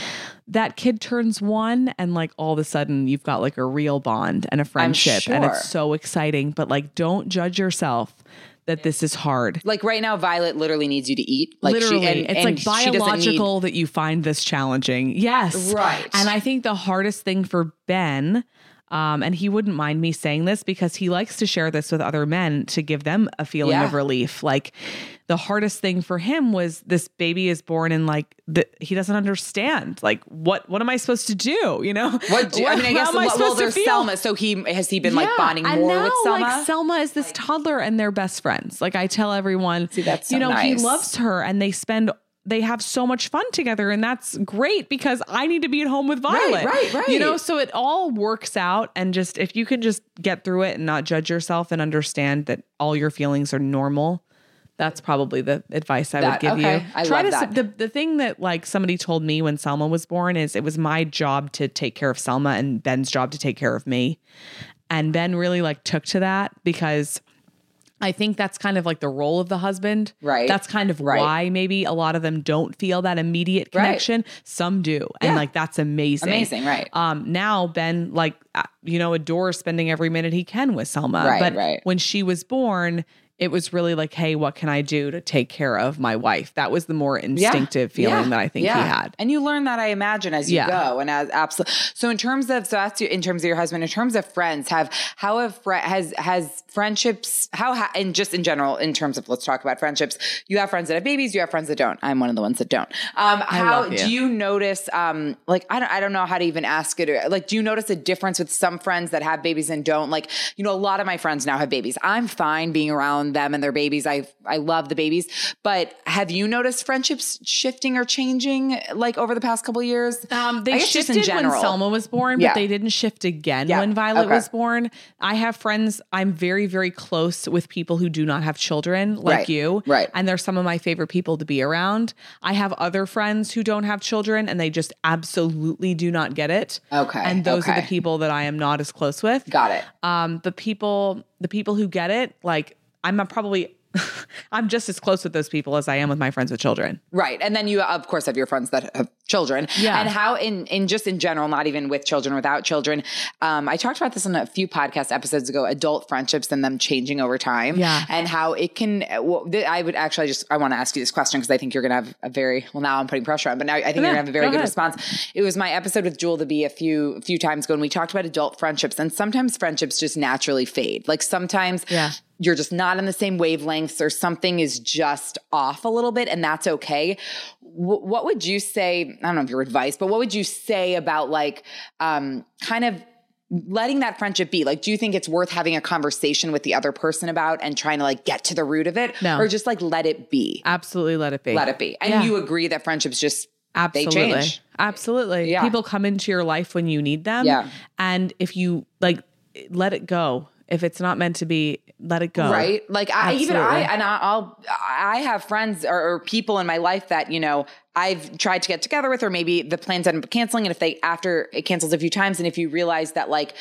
That kid turns one, and like all of a sudden you've got like a real bond and a friendship, and it's so exciting. But like, don't judge yourself that this is hard. Like right now, Violet literally needs you to eat. Like Literally, she, and, it's and like doesn't need- biological that you find this challenging. Yes, Right. And I think the hardest thing for Ben, um, and he wouldn't mind me saying this because he likes to share this with other men to give them a feeling Yeah. of relief. Like the hardest thing for him was this baby is born and like the, he doesn't understand. Like what what am I supposed to do? You know What do, I mean, I guess am I well, supposed to there's feel? Selma. So he has he been like bonding more now, with Selma? Like Selma is this toddler and they're best friends. Like I tell everyone, See, that's so you know, he loves her and they spend they have so much fun together and that's great because I need to be at home with Violet. right, right. right. You know, so it all works out and just if you can just get through it and not judge yourself and understand that all your feelings are normal. That's probably the advice I would give okay. you. I Try love to that. the the thing that like somebody told me when Selma was born is it was my job to take care of Selma and Ben's job to take care of me. And Ben really like took to that because I think that's kind of like the role of the husband. Right. That's kind of Right. why maybe a lot of them don't feel that immediate Right. connection. Some do. And Yeah. like that's amazing. Amazing, right. Um now Ben like uh, you know adores spending every minute he can with Selma. Right, but right. when she was born it was really like, hey, what can I do to take care of my wife? That was the more instinctive feeling Yeah. that I think Yeah. he had. And you learn that, I imagine, as you Yeah. go. And as absolutely. So in terms of, so that's in terms of your husband. In terms of friends, have how have has has friendships? How ha- and just in general, in terms of let's talk about friendships. You have friends that have babies. You have friends that don't. I'm one of the ones that don't. Um, how you. do you notice? Um, like I don't I don't know how to even ask it. Like, do you notice a difference with some friends that have babies and don't? Like, you know, a lot of my friends now have babies. I'm fine being around them and their babies. I I love the babies. But have you noticed friendships shifting or changing like over the past couple of years? Um, they shifted in when Selma was born, Yeah. but they didn't shift again Yeah. when Violet Okay. was born. I have friends. I'm very, very close with people who do not have children, like Right. you, Right. And they're some of my favorite people to be around. I have other friends who don't have children, and they just absolutely do not get it. Okay, and those are the people that I am not as close with. Got it. Um, the people, the people who get it, like I'm probably. I'm just as close with those people as I am with my friends with children. Right. And then you of course have your friends that have children. Yeah. And how in in just in general, not even with children, without children. Um, I talked about this in a few podcast episodes ago, adult friendships and them changing over time. Yeah. And how it can well, th- I would actually just I want to ask you this question because I think you're gonna have a very well now I'm putting pressure on, but now I think you're gonna have a very go good ahead. response. It was my episode with Jewel to be a few a few times ago and we talked about adult friendships and sometimes friendships just naturally fade. Like sometimes Yeah. you're just not on the same wavelengths or something is just off a little bit and that's okay what would you say i don't know if your advice but what would you say about like um kind of letting that friendship be like do you think it's worth having a conversation with the other person about and trying to like get to the root of it No. or just like let it be Absolutely, let it be. let it be and Yeah. you agree that friendships just Absolutely. they change Absolutely. Yeah. People come into your life when you need them. Yeah. And if you like let it go. If it's not meant to be, let it go. Right. Like I, even I, and I- I'll, I have friends or, or people in my life that, you know, I've tried to get together with, or maybe the plans end up canceling. And if they, after it cancels a few times, and if you realize that like,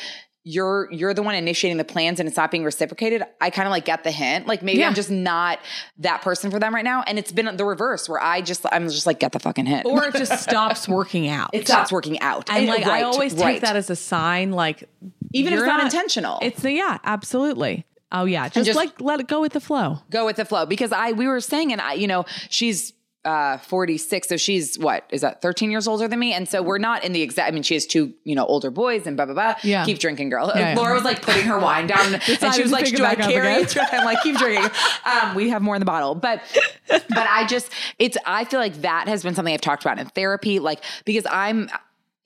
you're you're the one initiating the plans and it's not being reciprocated. I kind of like get the hint. Like maybe Yeah. I'm just not that person for them right now. And it's been the reverse where I just I'm just like get the fucking hint. Or it just stops working out. it stops working out. and like I always right. take that as a sign, like even if it's you're not, intentional. It's yeah, absolutely. Oh yeah. Just, just- like let it go with the flow. go with the flow. Because I we were saying and I you know she's uh 46 so she's what is that 13 years older than me? And so we're not in the exact I mean she has two you know older boys and blah blah blah. Yeah. keep drinking girl. Yeah, yeah. Laura was like putting her wine down. And she was like do I carry I'm like keep drinking. Um we have more in the bottle. But but I just it's I feel like that has been something I've talked about in therapy. Like because I'm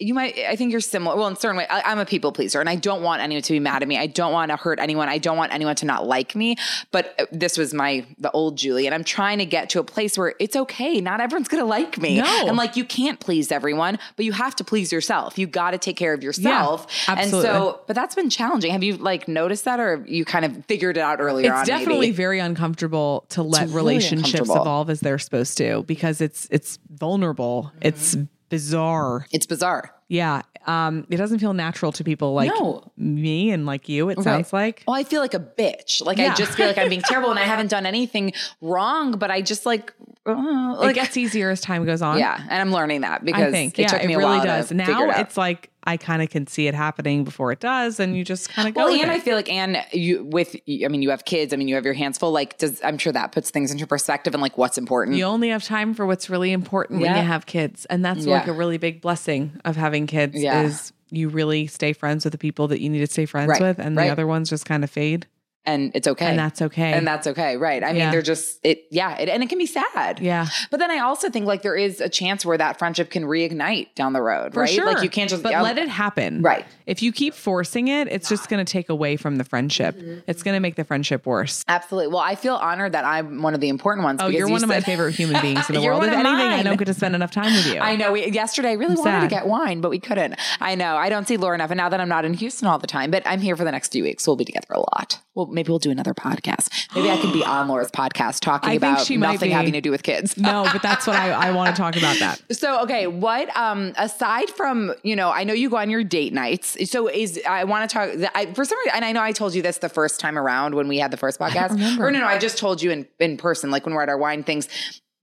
you might i think you're similar well in certain way I, i'm a people pleaser and i don't want anyone to be mad at me. I don't want to hurt anyone. I don't want anyone to not like me. But uh, this was my the old julie and i'm trying to get to a place where it's okay. Not everyone's gonna like me. No. and like you can't please everyone but you have to please yourself. You got to take care of yourself. And absolutely. and so but that's been challenging. Have you like noticed that or you kind of figured it out earlier on it's definitely maybe? very uncomfortable to let really relationships evolve as they're supposed to because it's it's vulnerable. It's bizarre it's bizarre yeah um it doesn't feel natural to people like No. me and like you it sounds like Well, I feel like a bitch. Like Yeah. I just feel like I'm being terrible and I haven't done anything wrong, but I just like, uh, it gets easier as time goes on yeah. And I'm learning that because think it yeah took it me a really while does to now it it's like I kind of can see it happening before it does and you just kind of go well, and it. I feel like, and you with, I mean, you have kids. I mean, you have your hands full. Like, does I'm sure that puts things into perspective and like what's important. you only have time for what's really important when you have kids and that's Yeah. like a really big blessing of having kids Yeah. is you really stay friends with the people that you need to stay friends Right, with and right. the other ones just kind of fade and it's okay. and that's okay And that's okay, right? I mean, they're just it, yeah, it, and it can be sad. Yeah. but then I also think like there is a chance where that friendship can reignite down the road, For right? sure. Like you can't just but yeah, let it happen. Right. If you keep forcing it, it's just going to take away from the friendship. Mm-hmm. It's going to make the friendship worse. Absolutely. Well, I feel honored that I'm one of the important ones. Oh, because you're you one of my favorite human beings in the world. If anything, I mine. don't get to spend enough time with you. I know. We, yesterday, I really wanted to get wine, but we couldn't. I know. I don't see Laura enough. And now that I'm not in Houston all the time, but I'm here for the next few weeks. We'll be together a lot. Well, maybe we'll do another podcast. Maybe I can be on Laura's podcast talking I about nothing having to do with kids. No, but that's what I, I want to talk about that. So okay, what um aside from you know I know you go on your date nights. So is I want to talk I, for some reason and I know I told you this the first time around when we had the first podcast. Or no, no, I just told you in in person like when we're at our wine things.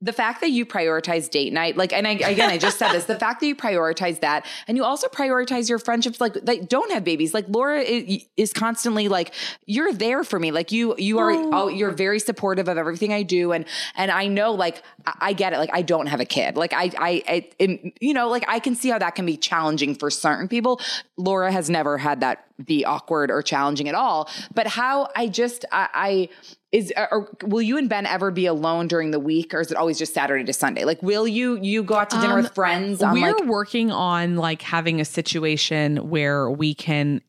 The fact that you prioritize date night, like, and I, again, I just said this, the fact that you prioritize that and you also prioritize your friendships, like, that don't have babies. Like Laura is, is constantly like, you're there for me. Like you, you are, oh, you're very supportive of everything I do. And, and I know, like, I, I get it. Like, I don't have a kid. Like, I, I, I you know, like, I can see how that can be challenging for certain people. Laura has never had that be awkward or challenging at all. But how I just, I, I is or will you and Ben ever be alone during the week, or is it always just Saturday to Sunday? Like, will you you go out to dinner Um, with friends? On We're like, working on like having a situation where we can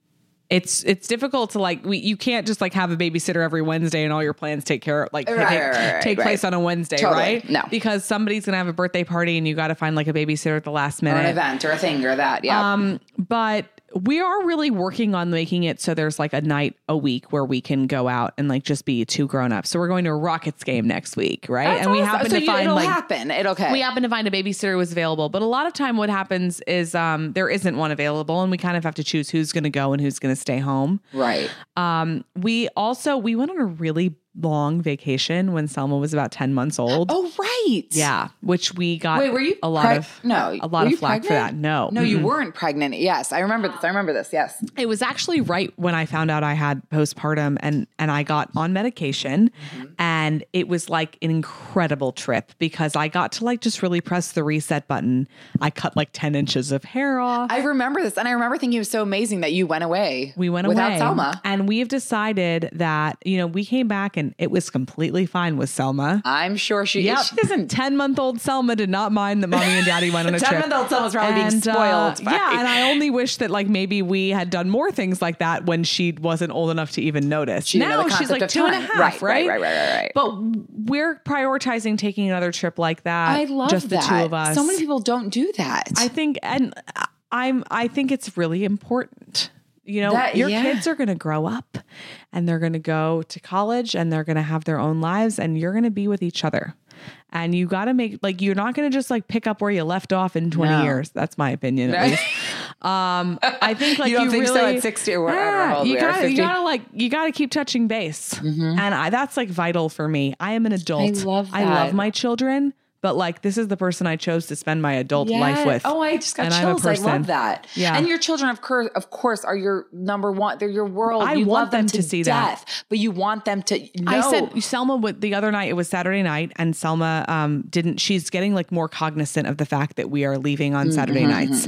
it's it's difficult to like we you can't just like have a babysitter every Wednesday and all your plans take care of like Right, take, right, right, take right. place on a Wednesday, Totally. right? No. Because somebody's gonna have a birthday party and you gotta find like a babysitter at the last minute. or an event or a thing or that. Yeah. Um, but we are really working on making it so there's like a night a week where we can go out and like just be two grown ups. So we're going to a Rockets game next week, right? That's and we awesome. happen so to you- find it'll like happen. It okay. we happen to find a babysitter was available. But a lot of time what happens is um there isn't one available and we kind of have to choose who's gonna go and who's gonna stay home. right. Um we also we went on a really long vacation when Selma was about 10 months old. Oh right. Yeah, which we got Wait, were you a lot preg- of no? a lot of you flack for that. No. No, you Mm-mm. weren't pregnant. Yes, I remember this. I remember this. Yes. It was actually right when I found out I had postpartum and and I got on medication mm-hmm. and it was like an incredible trip because I got to like just really press the reset button. I cut like 10 inches of hair off. I remember this, and I remember thinking it was so amazing that you went away. we went without away. Selma. And we have decided that, you know, we came back and it was completely fine with Selma. I'm sure she. Yep. She doesn't. 10 month old Selma did not mind that mommy and daddy went on a trip. Ten-month-old Selma's probably being And, uh, spoiled. by- yeah, and I only wish that like maybe we had done more things like that when she wasn't old enough to even notice. She now she's like two and a half, Right, right? right, right, right, right. But we're prioritizing taking another trip like that. I love just that. the two of us. So many people don't do that. I think, and I'm, I think it's really important. You know, That- your yeah. kids are going to grow up and they're going to go to college and they're going to have their own lives and you're going to be with each other. And you got to make, like, you're not going to just like pick up where you left off in 20 No. years. That's my opinion, at least. Um, I think like You don't you think so really, at 60 or whatever Yeah, you you gotta like, you gotta keep touching base. Mm-hmm. And I, that's like vital for me. I am an adult. love I love my children, but like, this is the person I chose to spend my adult life with. Oh, I just got And I'm a chills. I love that. Yeah. And your children, of course, of course, are your number one. They're your world. I you want love them, them to, to see that. death, but you want them to. Know. I said Selma would the other night. It was Saturday night, and Selma um, didn't. She's getting like more cognizant of the fact that we are leaving Mm-hmm, on Saturday nights,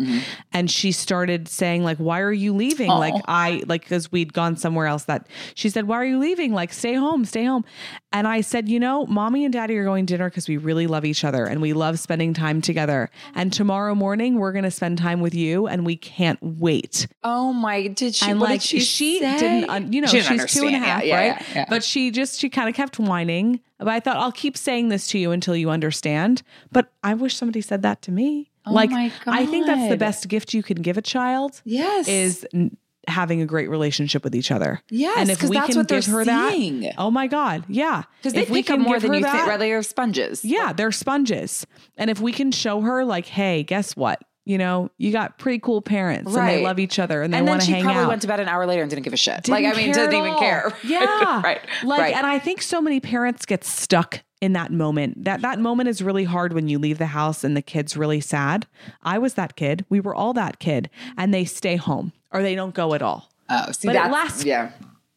and she started saying like, "Why are you leaving?" Like I like because we'd gone somewhere else. That she said, "Why are you leaving?" Like, stay home, stay home. And I said, you know, mommy and daddy are going to dinner because we really love each other and we love spending time together. And tomorrow morning we're going to spend time with you, and we can't wait. Oh my! Did she? and what like did she, say? didn't, un- you know, She didn't she's two and a understand. Yeah, yeah, right? yeah, yeah. But she just she kind of kept whining. But I thought I'll keep saying this to you until you understand. But I wish somebody said that to me. Oh like my I think that's the best gift you can give a child Yes. is n- having a great relationship with each other. Yes, and if we that's can what give her seeing. that, oh my god, yeah, because they If we pick up can more than you think. that- Right? They're sponges. yeah, they're sponges. And if we can show her, like, hey, guess what? You know, you got pretty cool parents and they love each other and they and then want to she hang probably out. went to bed an hour later and didn't give a shit. Didn't like I mean, didn't even all. care. Yeah. right. Like, right. and I think so many parents get stuck in that moment. That that moment is really hard when you leave the house and the kid's really sad. I was that kid. We were all that kid. And they stay home or they don't go at all. oh, see but it lasts- yeah.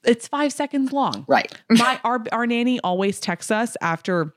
It's five seconds long. Right. My our our nanny always texts us after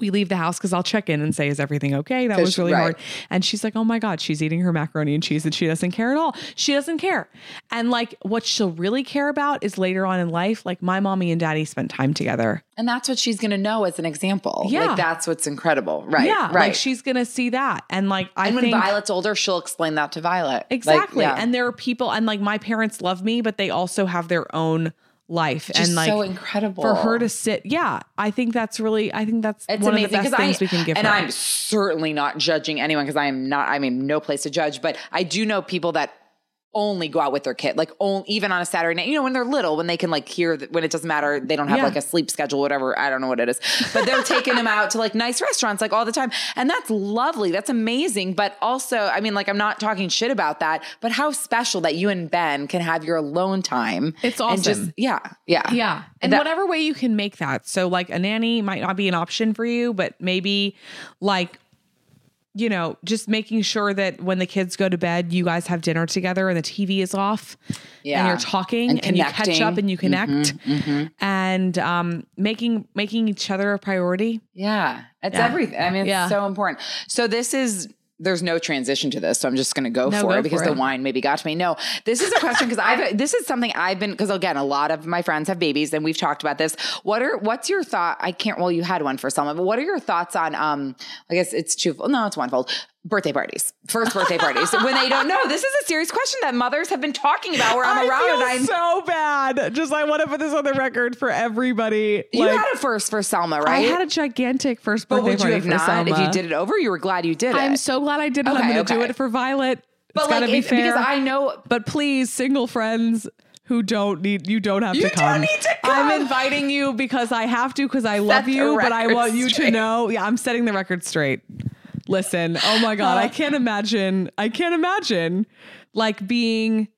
we leave the house because I'll check in and say, Is everything okay? That was really right. hard. And she's like, Oh my God, she's eating her macaroni and cheese and she doesn't care at all. She doesn't care. And like what she'll really care about is later on in life, like my mommy and daddy spent time together. And that's what she's going to know as an example. Yeah. Like that's what's incredible. Right. yeah. Right. Like she's gonna see that. And like I and when think Violet's older, she'll explain that to Violet. Like, Exactly. yeah. And there are people and like my parents love me, but they also have their own life. Just and like so incredible for her to sit, yeah, I think that's really I think that's It's one amazing of the best things I, we can give and her. I'm certainly not judging anyone because I am not. i mean no place to judge, but I do know people that only go out with their kid, like only, even on a Saturday night. You know, when they're little, when they can like hear that when it doesn't matter, they don't have Yeah. like a sleep schedule, whatever. I don't know what it is, but they're taking them out to like nice restaurants like all the time, and that's lovely. That's amazing. But also, I mean, like I'm not talking shit about that, but how special that you and Ben can have your alone time. It's And just awesome. yeah, yeah, Yeah. And That- whatever way you can make that. So, like, a nanny might not be an option for you, but maybe like, you know, just making sure that when the kids go to bed, you guys have dinner together and the TV is off Yeah. and you're talking And and, you catch up and you connect and um, making making each other a priority. Yeah, it's Yeah. everything. I mean, it's Yeah. so important. So this is. There's no transition to this, so I'm just going to go No, for go it because for the it. wine maybe got to me. No, this is a question because I've this is something I've been because again, a lot of my friends have babies and we've talked about this. What are what's your thought? I can't. Well, you had one for someone, but what are your thoughts on? Um, I guess it's two. No, it's one fold. Birthday parties, first birthday parties when they don't know. This is a serious question that mothers have been talking about. Where I'm around and I'm. so bad. Just I want to put this on the record for everybody. you had a first for Selma, right? I had a gigantic first but birthday would you party have for not if you did it over? You were glad you did it. I'm so glad I did it. Okay, I'm going to do it for Violet. But it's got to like, be if- fair. because I know but please, single friends who don't need you don't have You to don't come. need to I'm inviting you because I have to because I love you, but I want you straight. to know. Yeah, I'm setting the record straight. Listen, oh my god, I can't imagine. I can't imagine like being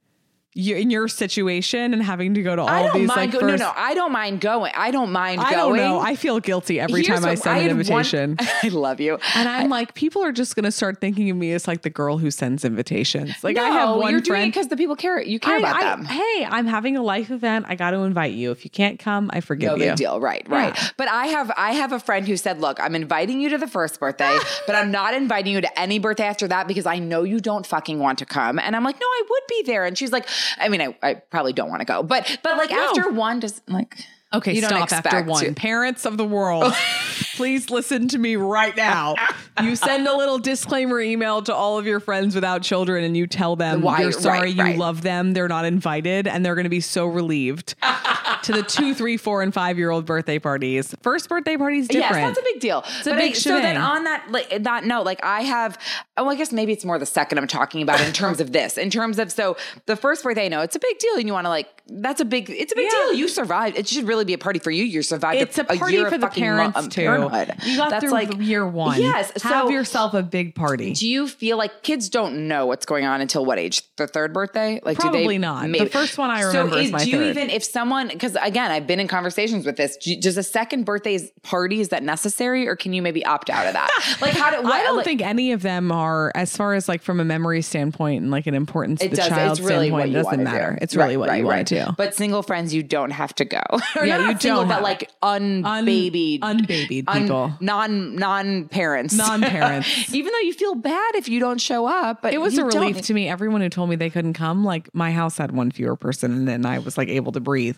you in your situation and having to go to all I don't these mind like go- first. No, no, I don't mind going. I don't mind I going. don't know. I feel guilty every Here's time I send an had one- invitation. I love you. And I'm like, people are just gonna start thinking of me as like the girl who sends invitations. Like I have one you're doing it friend. because the people care. You care I- about I- them. Hey, I'm having a life event. I got to invite you. If you can't come, I forgive No you. No big deal. Right, right. Yeah. But I have I have a friend who said, "Look, I'm inviting you to the first birthday, but I'm not inviting you to any birthday after that because I know you don't fucking want to come." And I'm like, "No, I would be there." And she's like, "I mean, I, I probably don't want to go, but but like No. after one, does like Okay, you stop after one. to- Parents of the world, please listen to me right now. You send a little disclaimer email to all of your friends without children and you tell them Why- you're sorry right, you right. love them. They're not invited and they're going to be so relieved to the two, three, four, and five year old birthday parties. First birthday party is different. Yes, that's a big deal. a but big I, so then on that like, that note, like I have, oh, I guess maybe it's more the second I'm talking about in terms of this. In terms of so the first birthday, no, it's a big deal, and you want to like that's a big, it's a big Yeah. deal. You survived. It should really be a party for you. You survived. it's a party year for of the parents mo- too. parenthood. You got that's through like year one. Yes, So have yourself a big party. Do you feel like kids don't know what's going on until what age? The third birthday? Like do Probably they, not. The first one I remember so is my do you third. even if someone because again I've been in conversations with this. Do, does a second birthday party is that necessary or can you maybe opt out of that? like how do what, I don't like, think any of them are, as far as like from a memory standpoint and like an importance to the does. child It's really standpoint, what it doesn't matter. do. It's really Right, what right, you right. want to do. But single friends, you don't have to go. Yeah, not you single, don't but like unbabied, unbabied un- people. non non parents, Non-parents. Even though you feel bad if you don't show up, but It was a relief don't- to me. Everyone who told me they couldn't come, like my house had one fewer person, and then I was like able to breathe.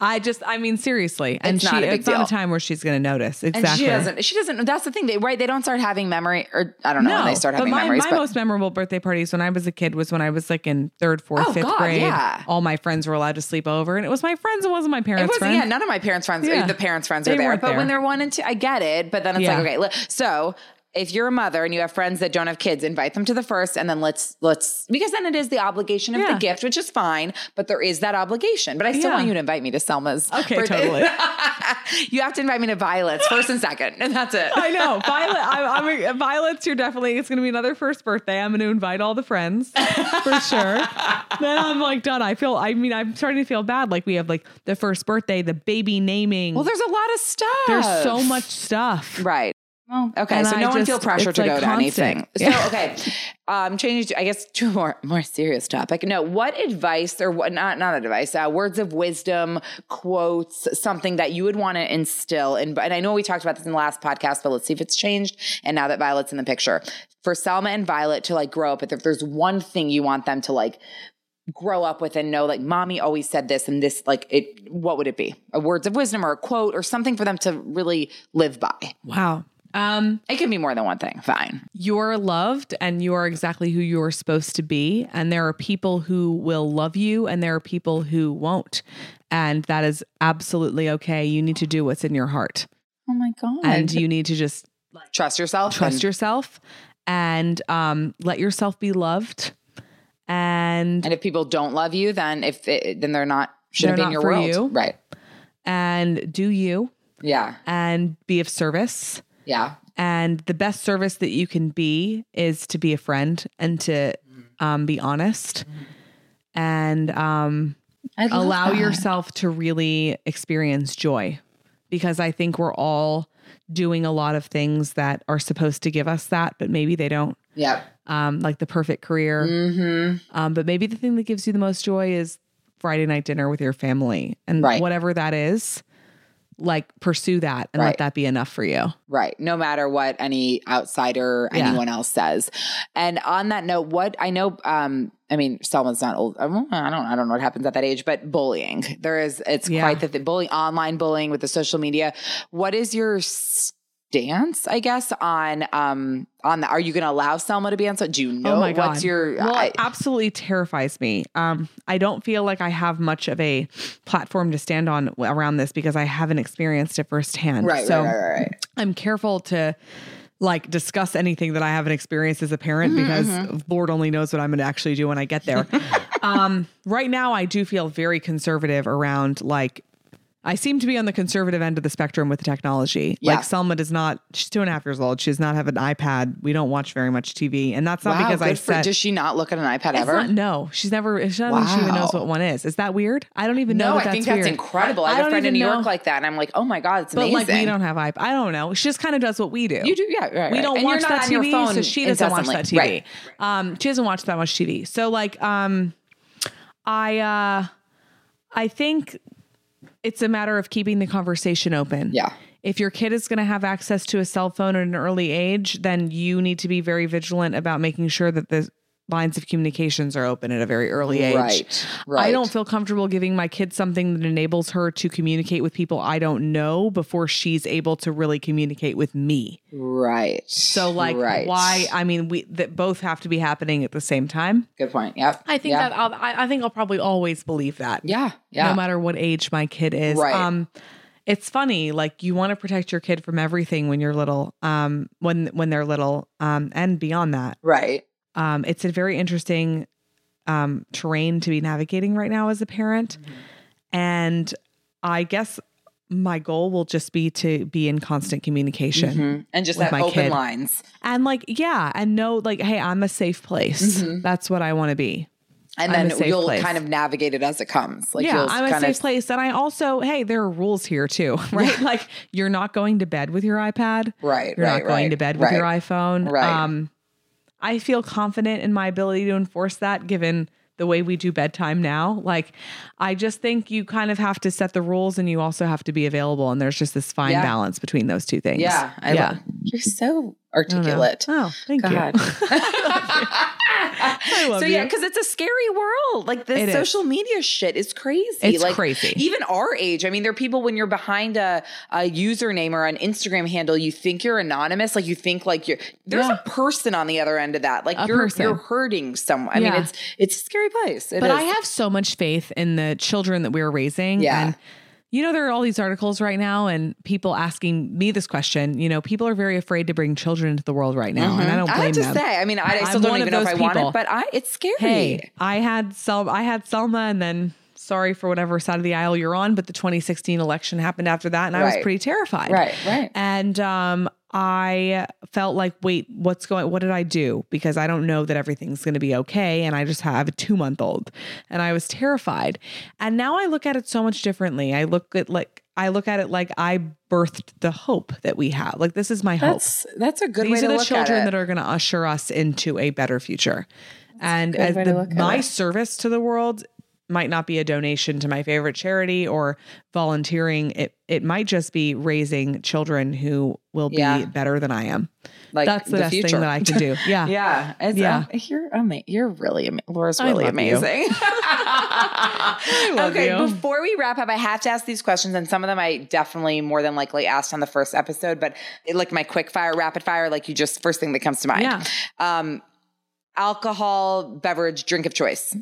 I just, I mean, seriously, and It's she, not a big it's not deal. a time where she's going to notice. And Exactly. she doesn't. She doesn't. That's the thing. They right. They don't start having memory, or I don't know when they start having my, memories. my but most memorable birthday parties when I was a kid was when I was like in third, fourth, Oh, fifth God, grade. yeah. All my friends were allowed to sleep over, and it was my friends. It wasn't my it parents' wasn't. friends. Yeah, none of my parents' friends. Yeah. The parents' friends They are there. But when they're one and two, I get it. But then it's Yeah. like okay. So if you're a mother and you have friends that don't have kids, invite them to the first, and then let's let's because then it is the obligation of Yeah. the gift, which is fine. But there is that obligation. But I still Yeah. want you to invite me to Selma's. Okay, birthday. totally. you have to invite me to Violet's first and second, and that's it. I know, Violet. I, I'm Violet's. You're definitely. It's going to be another first birthday. I'm going to invite all the friends for sure. then I'm like done. I feel. I mean, I'm starting to feel bad. Like we have like the first birthday, the baby naming. Well, there's a lot of stuff. There's so much stuff. Right. Well, okay. And so I no one feel pressure to like go to anything. Yeah. So okay, um, change. I guess to a more more serious topic. No, what advice or what? Not not advice. Uh, words of wisdom, quotes, something that you would want to instill. And and I know we talked about this in the last podcast, but let's see if it's changed. And now that Violet's in the picture, for Selma and Violet to like grow up, if there's one thing you want them to like grow up with and know like mommy always said this and this like it what would it be a words of wisdom or a quote or something for them to really live by Wow. Um, it can be more than one thing. Fine. you're loved and you are exactly who you are supposed to be. And there are people who will love you and there are people who won't. And that is absolutely okay. You need to do what's in your heart. Oh my god. And you need to just trust yourself. trust and- yourself and um, let yourself be loved. And And if people don't love you, then if it, then they're not shouldn't They're be in not your for world. you. Right. and do you Yeah. and be of service. Yeah. And the best service that you can be is to be a friend and to um, be honest and um, allow that. yourself to really experience joy because I think we're all doing a lot of things that are supposed to give us that, but maybe they don't. Yeah. Um, like the perfect career. Mm-hmm. Um, but maybe the thing that gives you the most joy is Friday night dinner with your family and Right. whatever that is. Like pursue that and Right. let that be enough for you. Right. No matter what any outsider, Yeah. anyone else says. And on that note, what I know, um, I mean, Selma's not old. I don't, I don't know what happens at that age, but bullying. There is, it's Yeah. quite the, the bullying, online bullying with the social media. What is your stance, I guess, on, um, on the, are you going to allow Selma to be on? So do you know oh my god! what's your, well, I- it absolutely terrifies me. Um, I don't feel like I have much of a platform to stand on around this because I haven't experienced it firsthand. right, so right, right, right. I'm careful to like discuss anything that I haven't experienced as a parent Mm-hmm, because Lord only knows what I'm going to actually do when I get there. um, right now, I do feel very conservative around like. I seem to be on the conservative end of the spectrum with technology. Yeah. Like Selma does not, she's two and a half years old. She does not have an iPad. We don't watch very much TV. And that's not Wow, because I for- said, does she not look at an iPad ever? not, no, she's never, she doesn't she even knows what one is. Is that weird? I don't even know no, that I that's think that's weird. incredible. I I have a don't friend in New York know. like that, and I'm like, oh my god, it's But amazing. like we don't have iPad. I don't know. She just kind of does what we do. You do, yeah, right. We don't watch that TV, so she doesn't watch that TV. Right. Um, she doesn't watch that much TV. So like, um, I, uh, I think it's a matter of keeping the conversation open. Yeah. If your kid is going to have access to a cell phone at an early age, then you need to be very vigilant about making sure that the lines of communications are open at a very early age. Right, right. I don't feel comfortable giving my kid something that enables her to communicate with people I don't know before she's able to really communicate with me. Right. So like right. why I mean we that both have to be happening at the same time. Good point. Yep. I think yeah. that I'll, I I think I'll probably always believe that. Yeah. Yeah. No matter what age my kid is. Right. Um it's funny like you want to protect your kid from everything when you're little um when when they're little um and beyond that. right. Um it's a very interesting um terrain to be navigating right now as a parent. Mm-hmm. And I guess my goal will just be to be in constant communication. Mhm. And just have open kid. lines. And like, yeah, and know like, hey, I'm a safe place. Mm-hmm. That's what I want to be. And I'm then you'll place. kind of navigate it as it comes. Like yeah, you'll I'm a safe of place. And I also, hey, there are rules here too, right? like you're not going to bed with your iPad. Right. You're right, not going right, to bed with right. your iPhone. Right. Um, I feel confident in my ability to enforce that given the way we do bedtime now. Like, I just think you kind of have to set the rules and you also have to be available. And there's just this fine Yeah. balance between those two things. Yeah. I yeah. Love, you're so I don't know. articulate. Oh, thank God. you. So yeah, because it's a scary world. Like this It is. social media shit is crazy. It's like crazy. Even our age. I mean, there are people when you're behind a, a username or an Instagram handle, you think you're anonymous. Like you think like you're there's Yeah. a person on the other end of that. Like A you're person. you're hurting someone. I mean, it's it's a scary place. It but is. I have so much faith in the children that we're raising. Yeah. And you know, there are all these articles right now and people asking me this question. You know, people are very afraid to bring children into the world right now. And I don't I blame have to them. say, I mean, I, I I'm don't one even of know if I those want people. it, but I it's scary. Hey, I had Sel- I had Selma and then sorry for whatever side of the aisle you're on, but the 2016 election happened after that and I was pretty terrified. Right, right. And um I felt like, wait, what's going what did I do? Because I don't know that everything's gonna be okay. And I just have a two month old. And I was terrified. And now I look at it so much differently. I look at like I look at it like I birthed the hope that we have. Like this is my hope. That's that's a good These to are the children that are going to usher us into a better future. and as the, my service to the world might not be a donation to my favorite charity or volunteering. It it might just be raising children who will be Yeah. better than I am. like That's the, best future. thing that I can do. Yeah. Yeah, it's, Yeah. uh, you're ama- You're really Laura's really amazing. okay, you. before we wrap up, I have to ask these questions, and some of them I definitely more than likely asked on the first episode, but it, like my quick fire, rapid fire, like you just first thing that comes to mind. Yeah. Um, alcohol beverage drink of choice.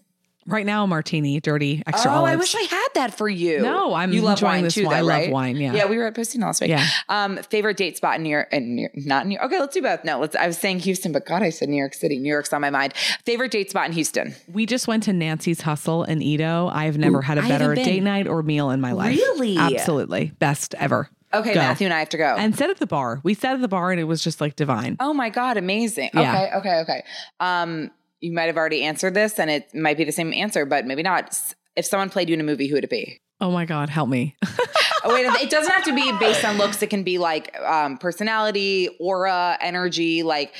Right now, martini, dirty, extra oh, olives. I wish I had that for you. No, I'm you love enjoying wine this too, wine. I love right? wine, yeah. yeah. We were at Postino last week. Yeah. Um, favorite date spot in New York? In New York, not New York. Okay, let's do both. No, let's. I was saying Houston, but God, I said New York City. New York's on my mind. Favorite date spot in Houston? we just went to Nancy's Hustle in EaDo. I've never had a better date night or meal in my life. Really? Absolutely. Best ever. Okay, Go. Matthew and I have to go. And sat at the bar. We sat at the bar and it was just like divine. oh my God, amazing. Yeah. Okay, okay, okay. Um, you might have already answered this, and it might be the same answer, but maybe not. If someone played you in a movie, who would it be? Oh my God, help me. Oh wait, it doesn't have to be based on looks. It can be like um, personality, aura, energy. Like,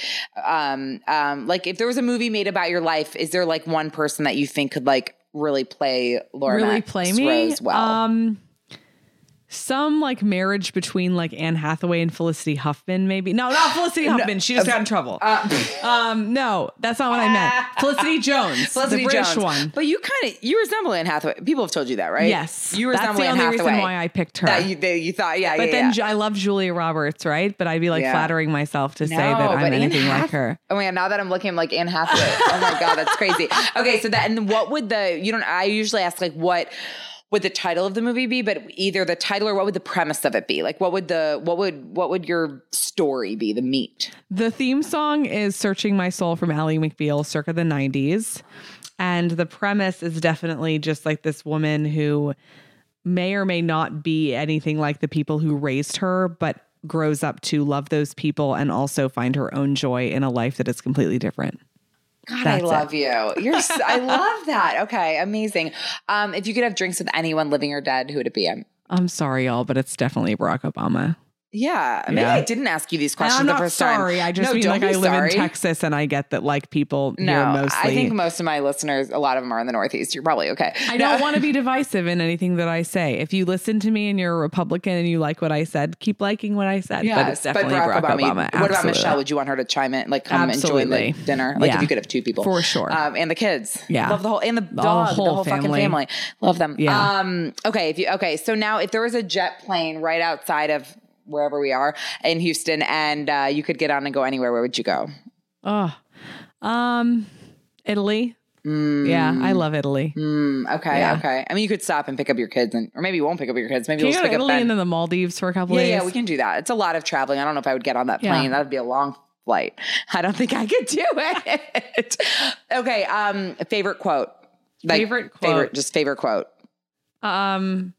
um, um, like if there was a movie made about your life, is there like one person that you think could like really play Laura? really Max play me. Rose well? Um some like marriage between like Anne Hathaway and Felicity Huffman, maybe. No, not Felicity Huffman. She just got in trouble. um, no, that's not what I meant. Felicity Jones, Felicity the British Jones. one. But you kind of you resemble Anne Hathaway. People have told you that, right? Yes, you that's resemble the Anne only Hathaway. reason why I picked her. that you, that you thought, yeah, but yeah, then yeah. I love Julia Roberts, right? But I'd be like Yeah. flattering myself to say that I'm anything like her. Oh my god! Now that I'm looking, I'm like Anne Hathaway. oh my god, that's crazy. Okay, so that and what would the you don't? I usually ask like what would the title of the movie be, but either the title or what would the premise of it be? Like what would the what would what would your story be? The meat. The theme song is Searching My Soul from Ally McBeal circa the 90s. And the premise is definitely just like this woman who may or may not be anything like the people who raised her, but grows up to love those people and also find her own joy in a life that is completely different. God, That's I it. love you. You're. s- I love that. Okay, amazing. Um, if you could have drinks with anyone, living or dead, who would it be? Um, I'm sorry, y'all, but it's definitely Barack Obama. Yeah, maybe Yeah. I didn't ask you these questions I'm the not first sorry. time. I just No, mean don't like I live sorry. in Texas and I get that like people No, here mostly. I think most of my listeners, a lot of them are in the Northeast. You're probably okay. I No. don't want to be divisive in anything that I say. If you listen to me and you're a Republican and you like what I said, keep liking what I said. but it's definitely Barack, Obama. What about Michelle? Would you want her to chime in, like come Absolutely. and join the dinner? Like Yeah. if you could have two people, For sure. um, and the kids. Yeah. love the whole and the whole dog, the whole, fucking family. family. Love them. Yeah. Um. Okay. If you okay, so now if there was a jet plane right outside of wherever we are in Houston, and uh, you could get on and go anywhere, where would you go? Oh, um, Italy. Yeah, I love Italy. Mm, okay. Yeah. Okay. I mean, you could stop and pick up your kids, and or maybe you won't pick up your kids. Maybe Can you'll you just go to pick up Italy Ben. and then the Maldives for a couple Yeah, days? yeah, we can do that. It's a lot of traveling. I don't know if I would get on that Yeah. plane. That would be a long flight. I don't think I could do it. okay. Um, favorite quote. Favorite quote. Favorite, just favorite quote. Um,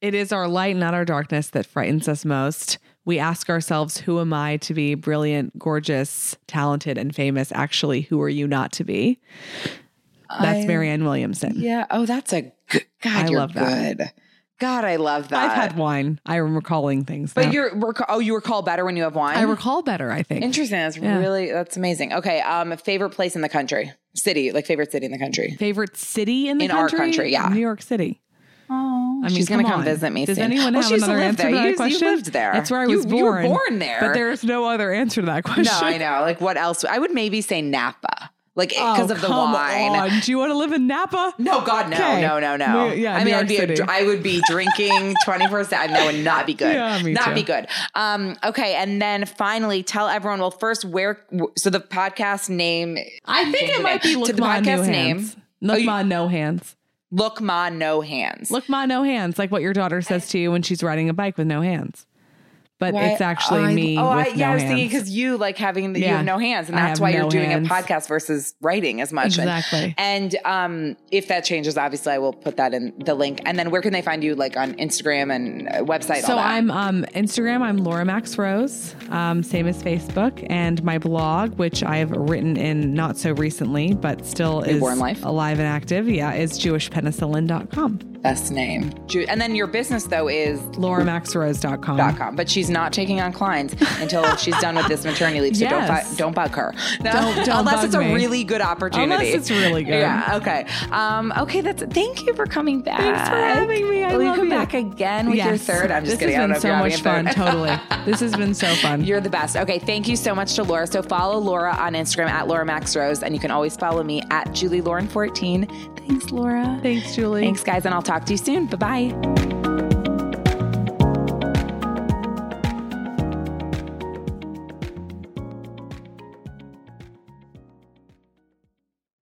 it is our light, not our darkness, that frightens us most. We ask ourselves, who am I to be brilliant, gorgeous, talented, and famous? Actually, who are you not to be? That's I- Marianne Williamson. Yeah. Oh, that's a good. God, I love that. good. God, I love that. I've had wine. I am recalling things. but now. you're oh, you recall better when you have wine. I recall better, I think. Interesting. That's Yeah. really that's amazing. Okay. Um, favorite place in the country, city, like favorite city in the country. Favorite city in the In our country? country, yeah. New York City. Oh, I mean, she's gonna come come visit me. Does soon. anyone well, have used to another live answer there. to that you, question? You lived there. That's where I You- was You were born. born there. But there's no other answer to that question. No, I know. Like what else? I would maybe say Napa. like because Oh, of the wine. on. Do you want to live in Napa? No, God, no, Okay. no, no, no. We- yeah, I mean, I'd be, a, I would be drinking twenty four seven. That would not be good. Yeah, me not too. be good. Um, okay, and then finally, tell everyone. Well, first, where? So the podcast name. I think it might be to Look the Ma No podcast name. Hands. Look Oh, you- Ma No Hands. Look, ma, no hands. Look Ma No Hands, like what your daughter says eh. to you when she's riding a bike with no hands. But Why- it's actually I- me Oh, I, yeah, no I was thinking because you like having the, you have no hands, and that's have why you're doing hands. a podcast versus writing as much. And- Exactly. And, um, if that changes, obviously, I will put that in the link. And then where can they find you? Like on Instagram and uh, website. So all that? I'm um, Instagram. I'm Laura Max Rose, um, same as Facebook, and my blog, which I've written in not so recently, but still is Newborn Life? alive and active. Yeah, is jewishpenicillin.com. best name. And then your business though is LauraMaxRose.com. dot com, but she's not taking on clients until she's done with this maternity leave. So Yes. don't bu- don't bug her. No, Don't- don't unless bug it's a me. really good opportunity. Unless it's really good. Yeah. Okay. Um, okay. That's. Thank you for coming back. Thanks for having me. I Will you come you. back again with your third? I'm just this kidding. I Has been so much fun. totally. This has been so fun. You're the best. Okay, thank you so much to Laura. So follow Laura on Instagram at Laura Max Rose, and you can always follow me at Julie Lauren 14. Thanks, Laura. Thanks, Julie. Thanks, guys, and I'll talk to you soon. Bye bye.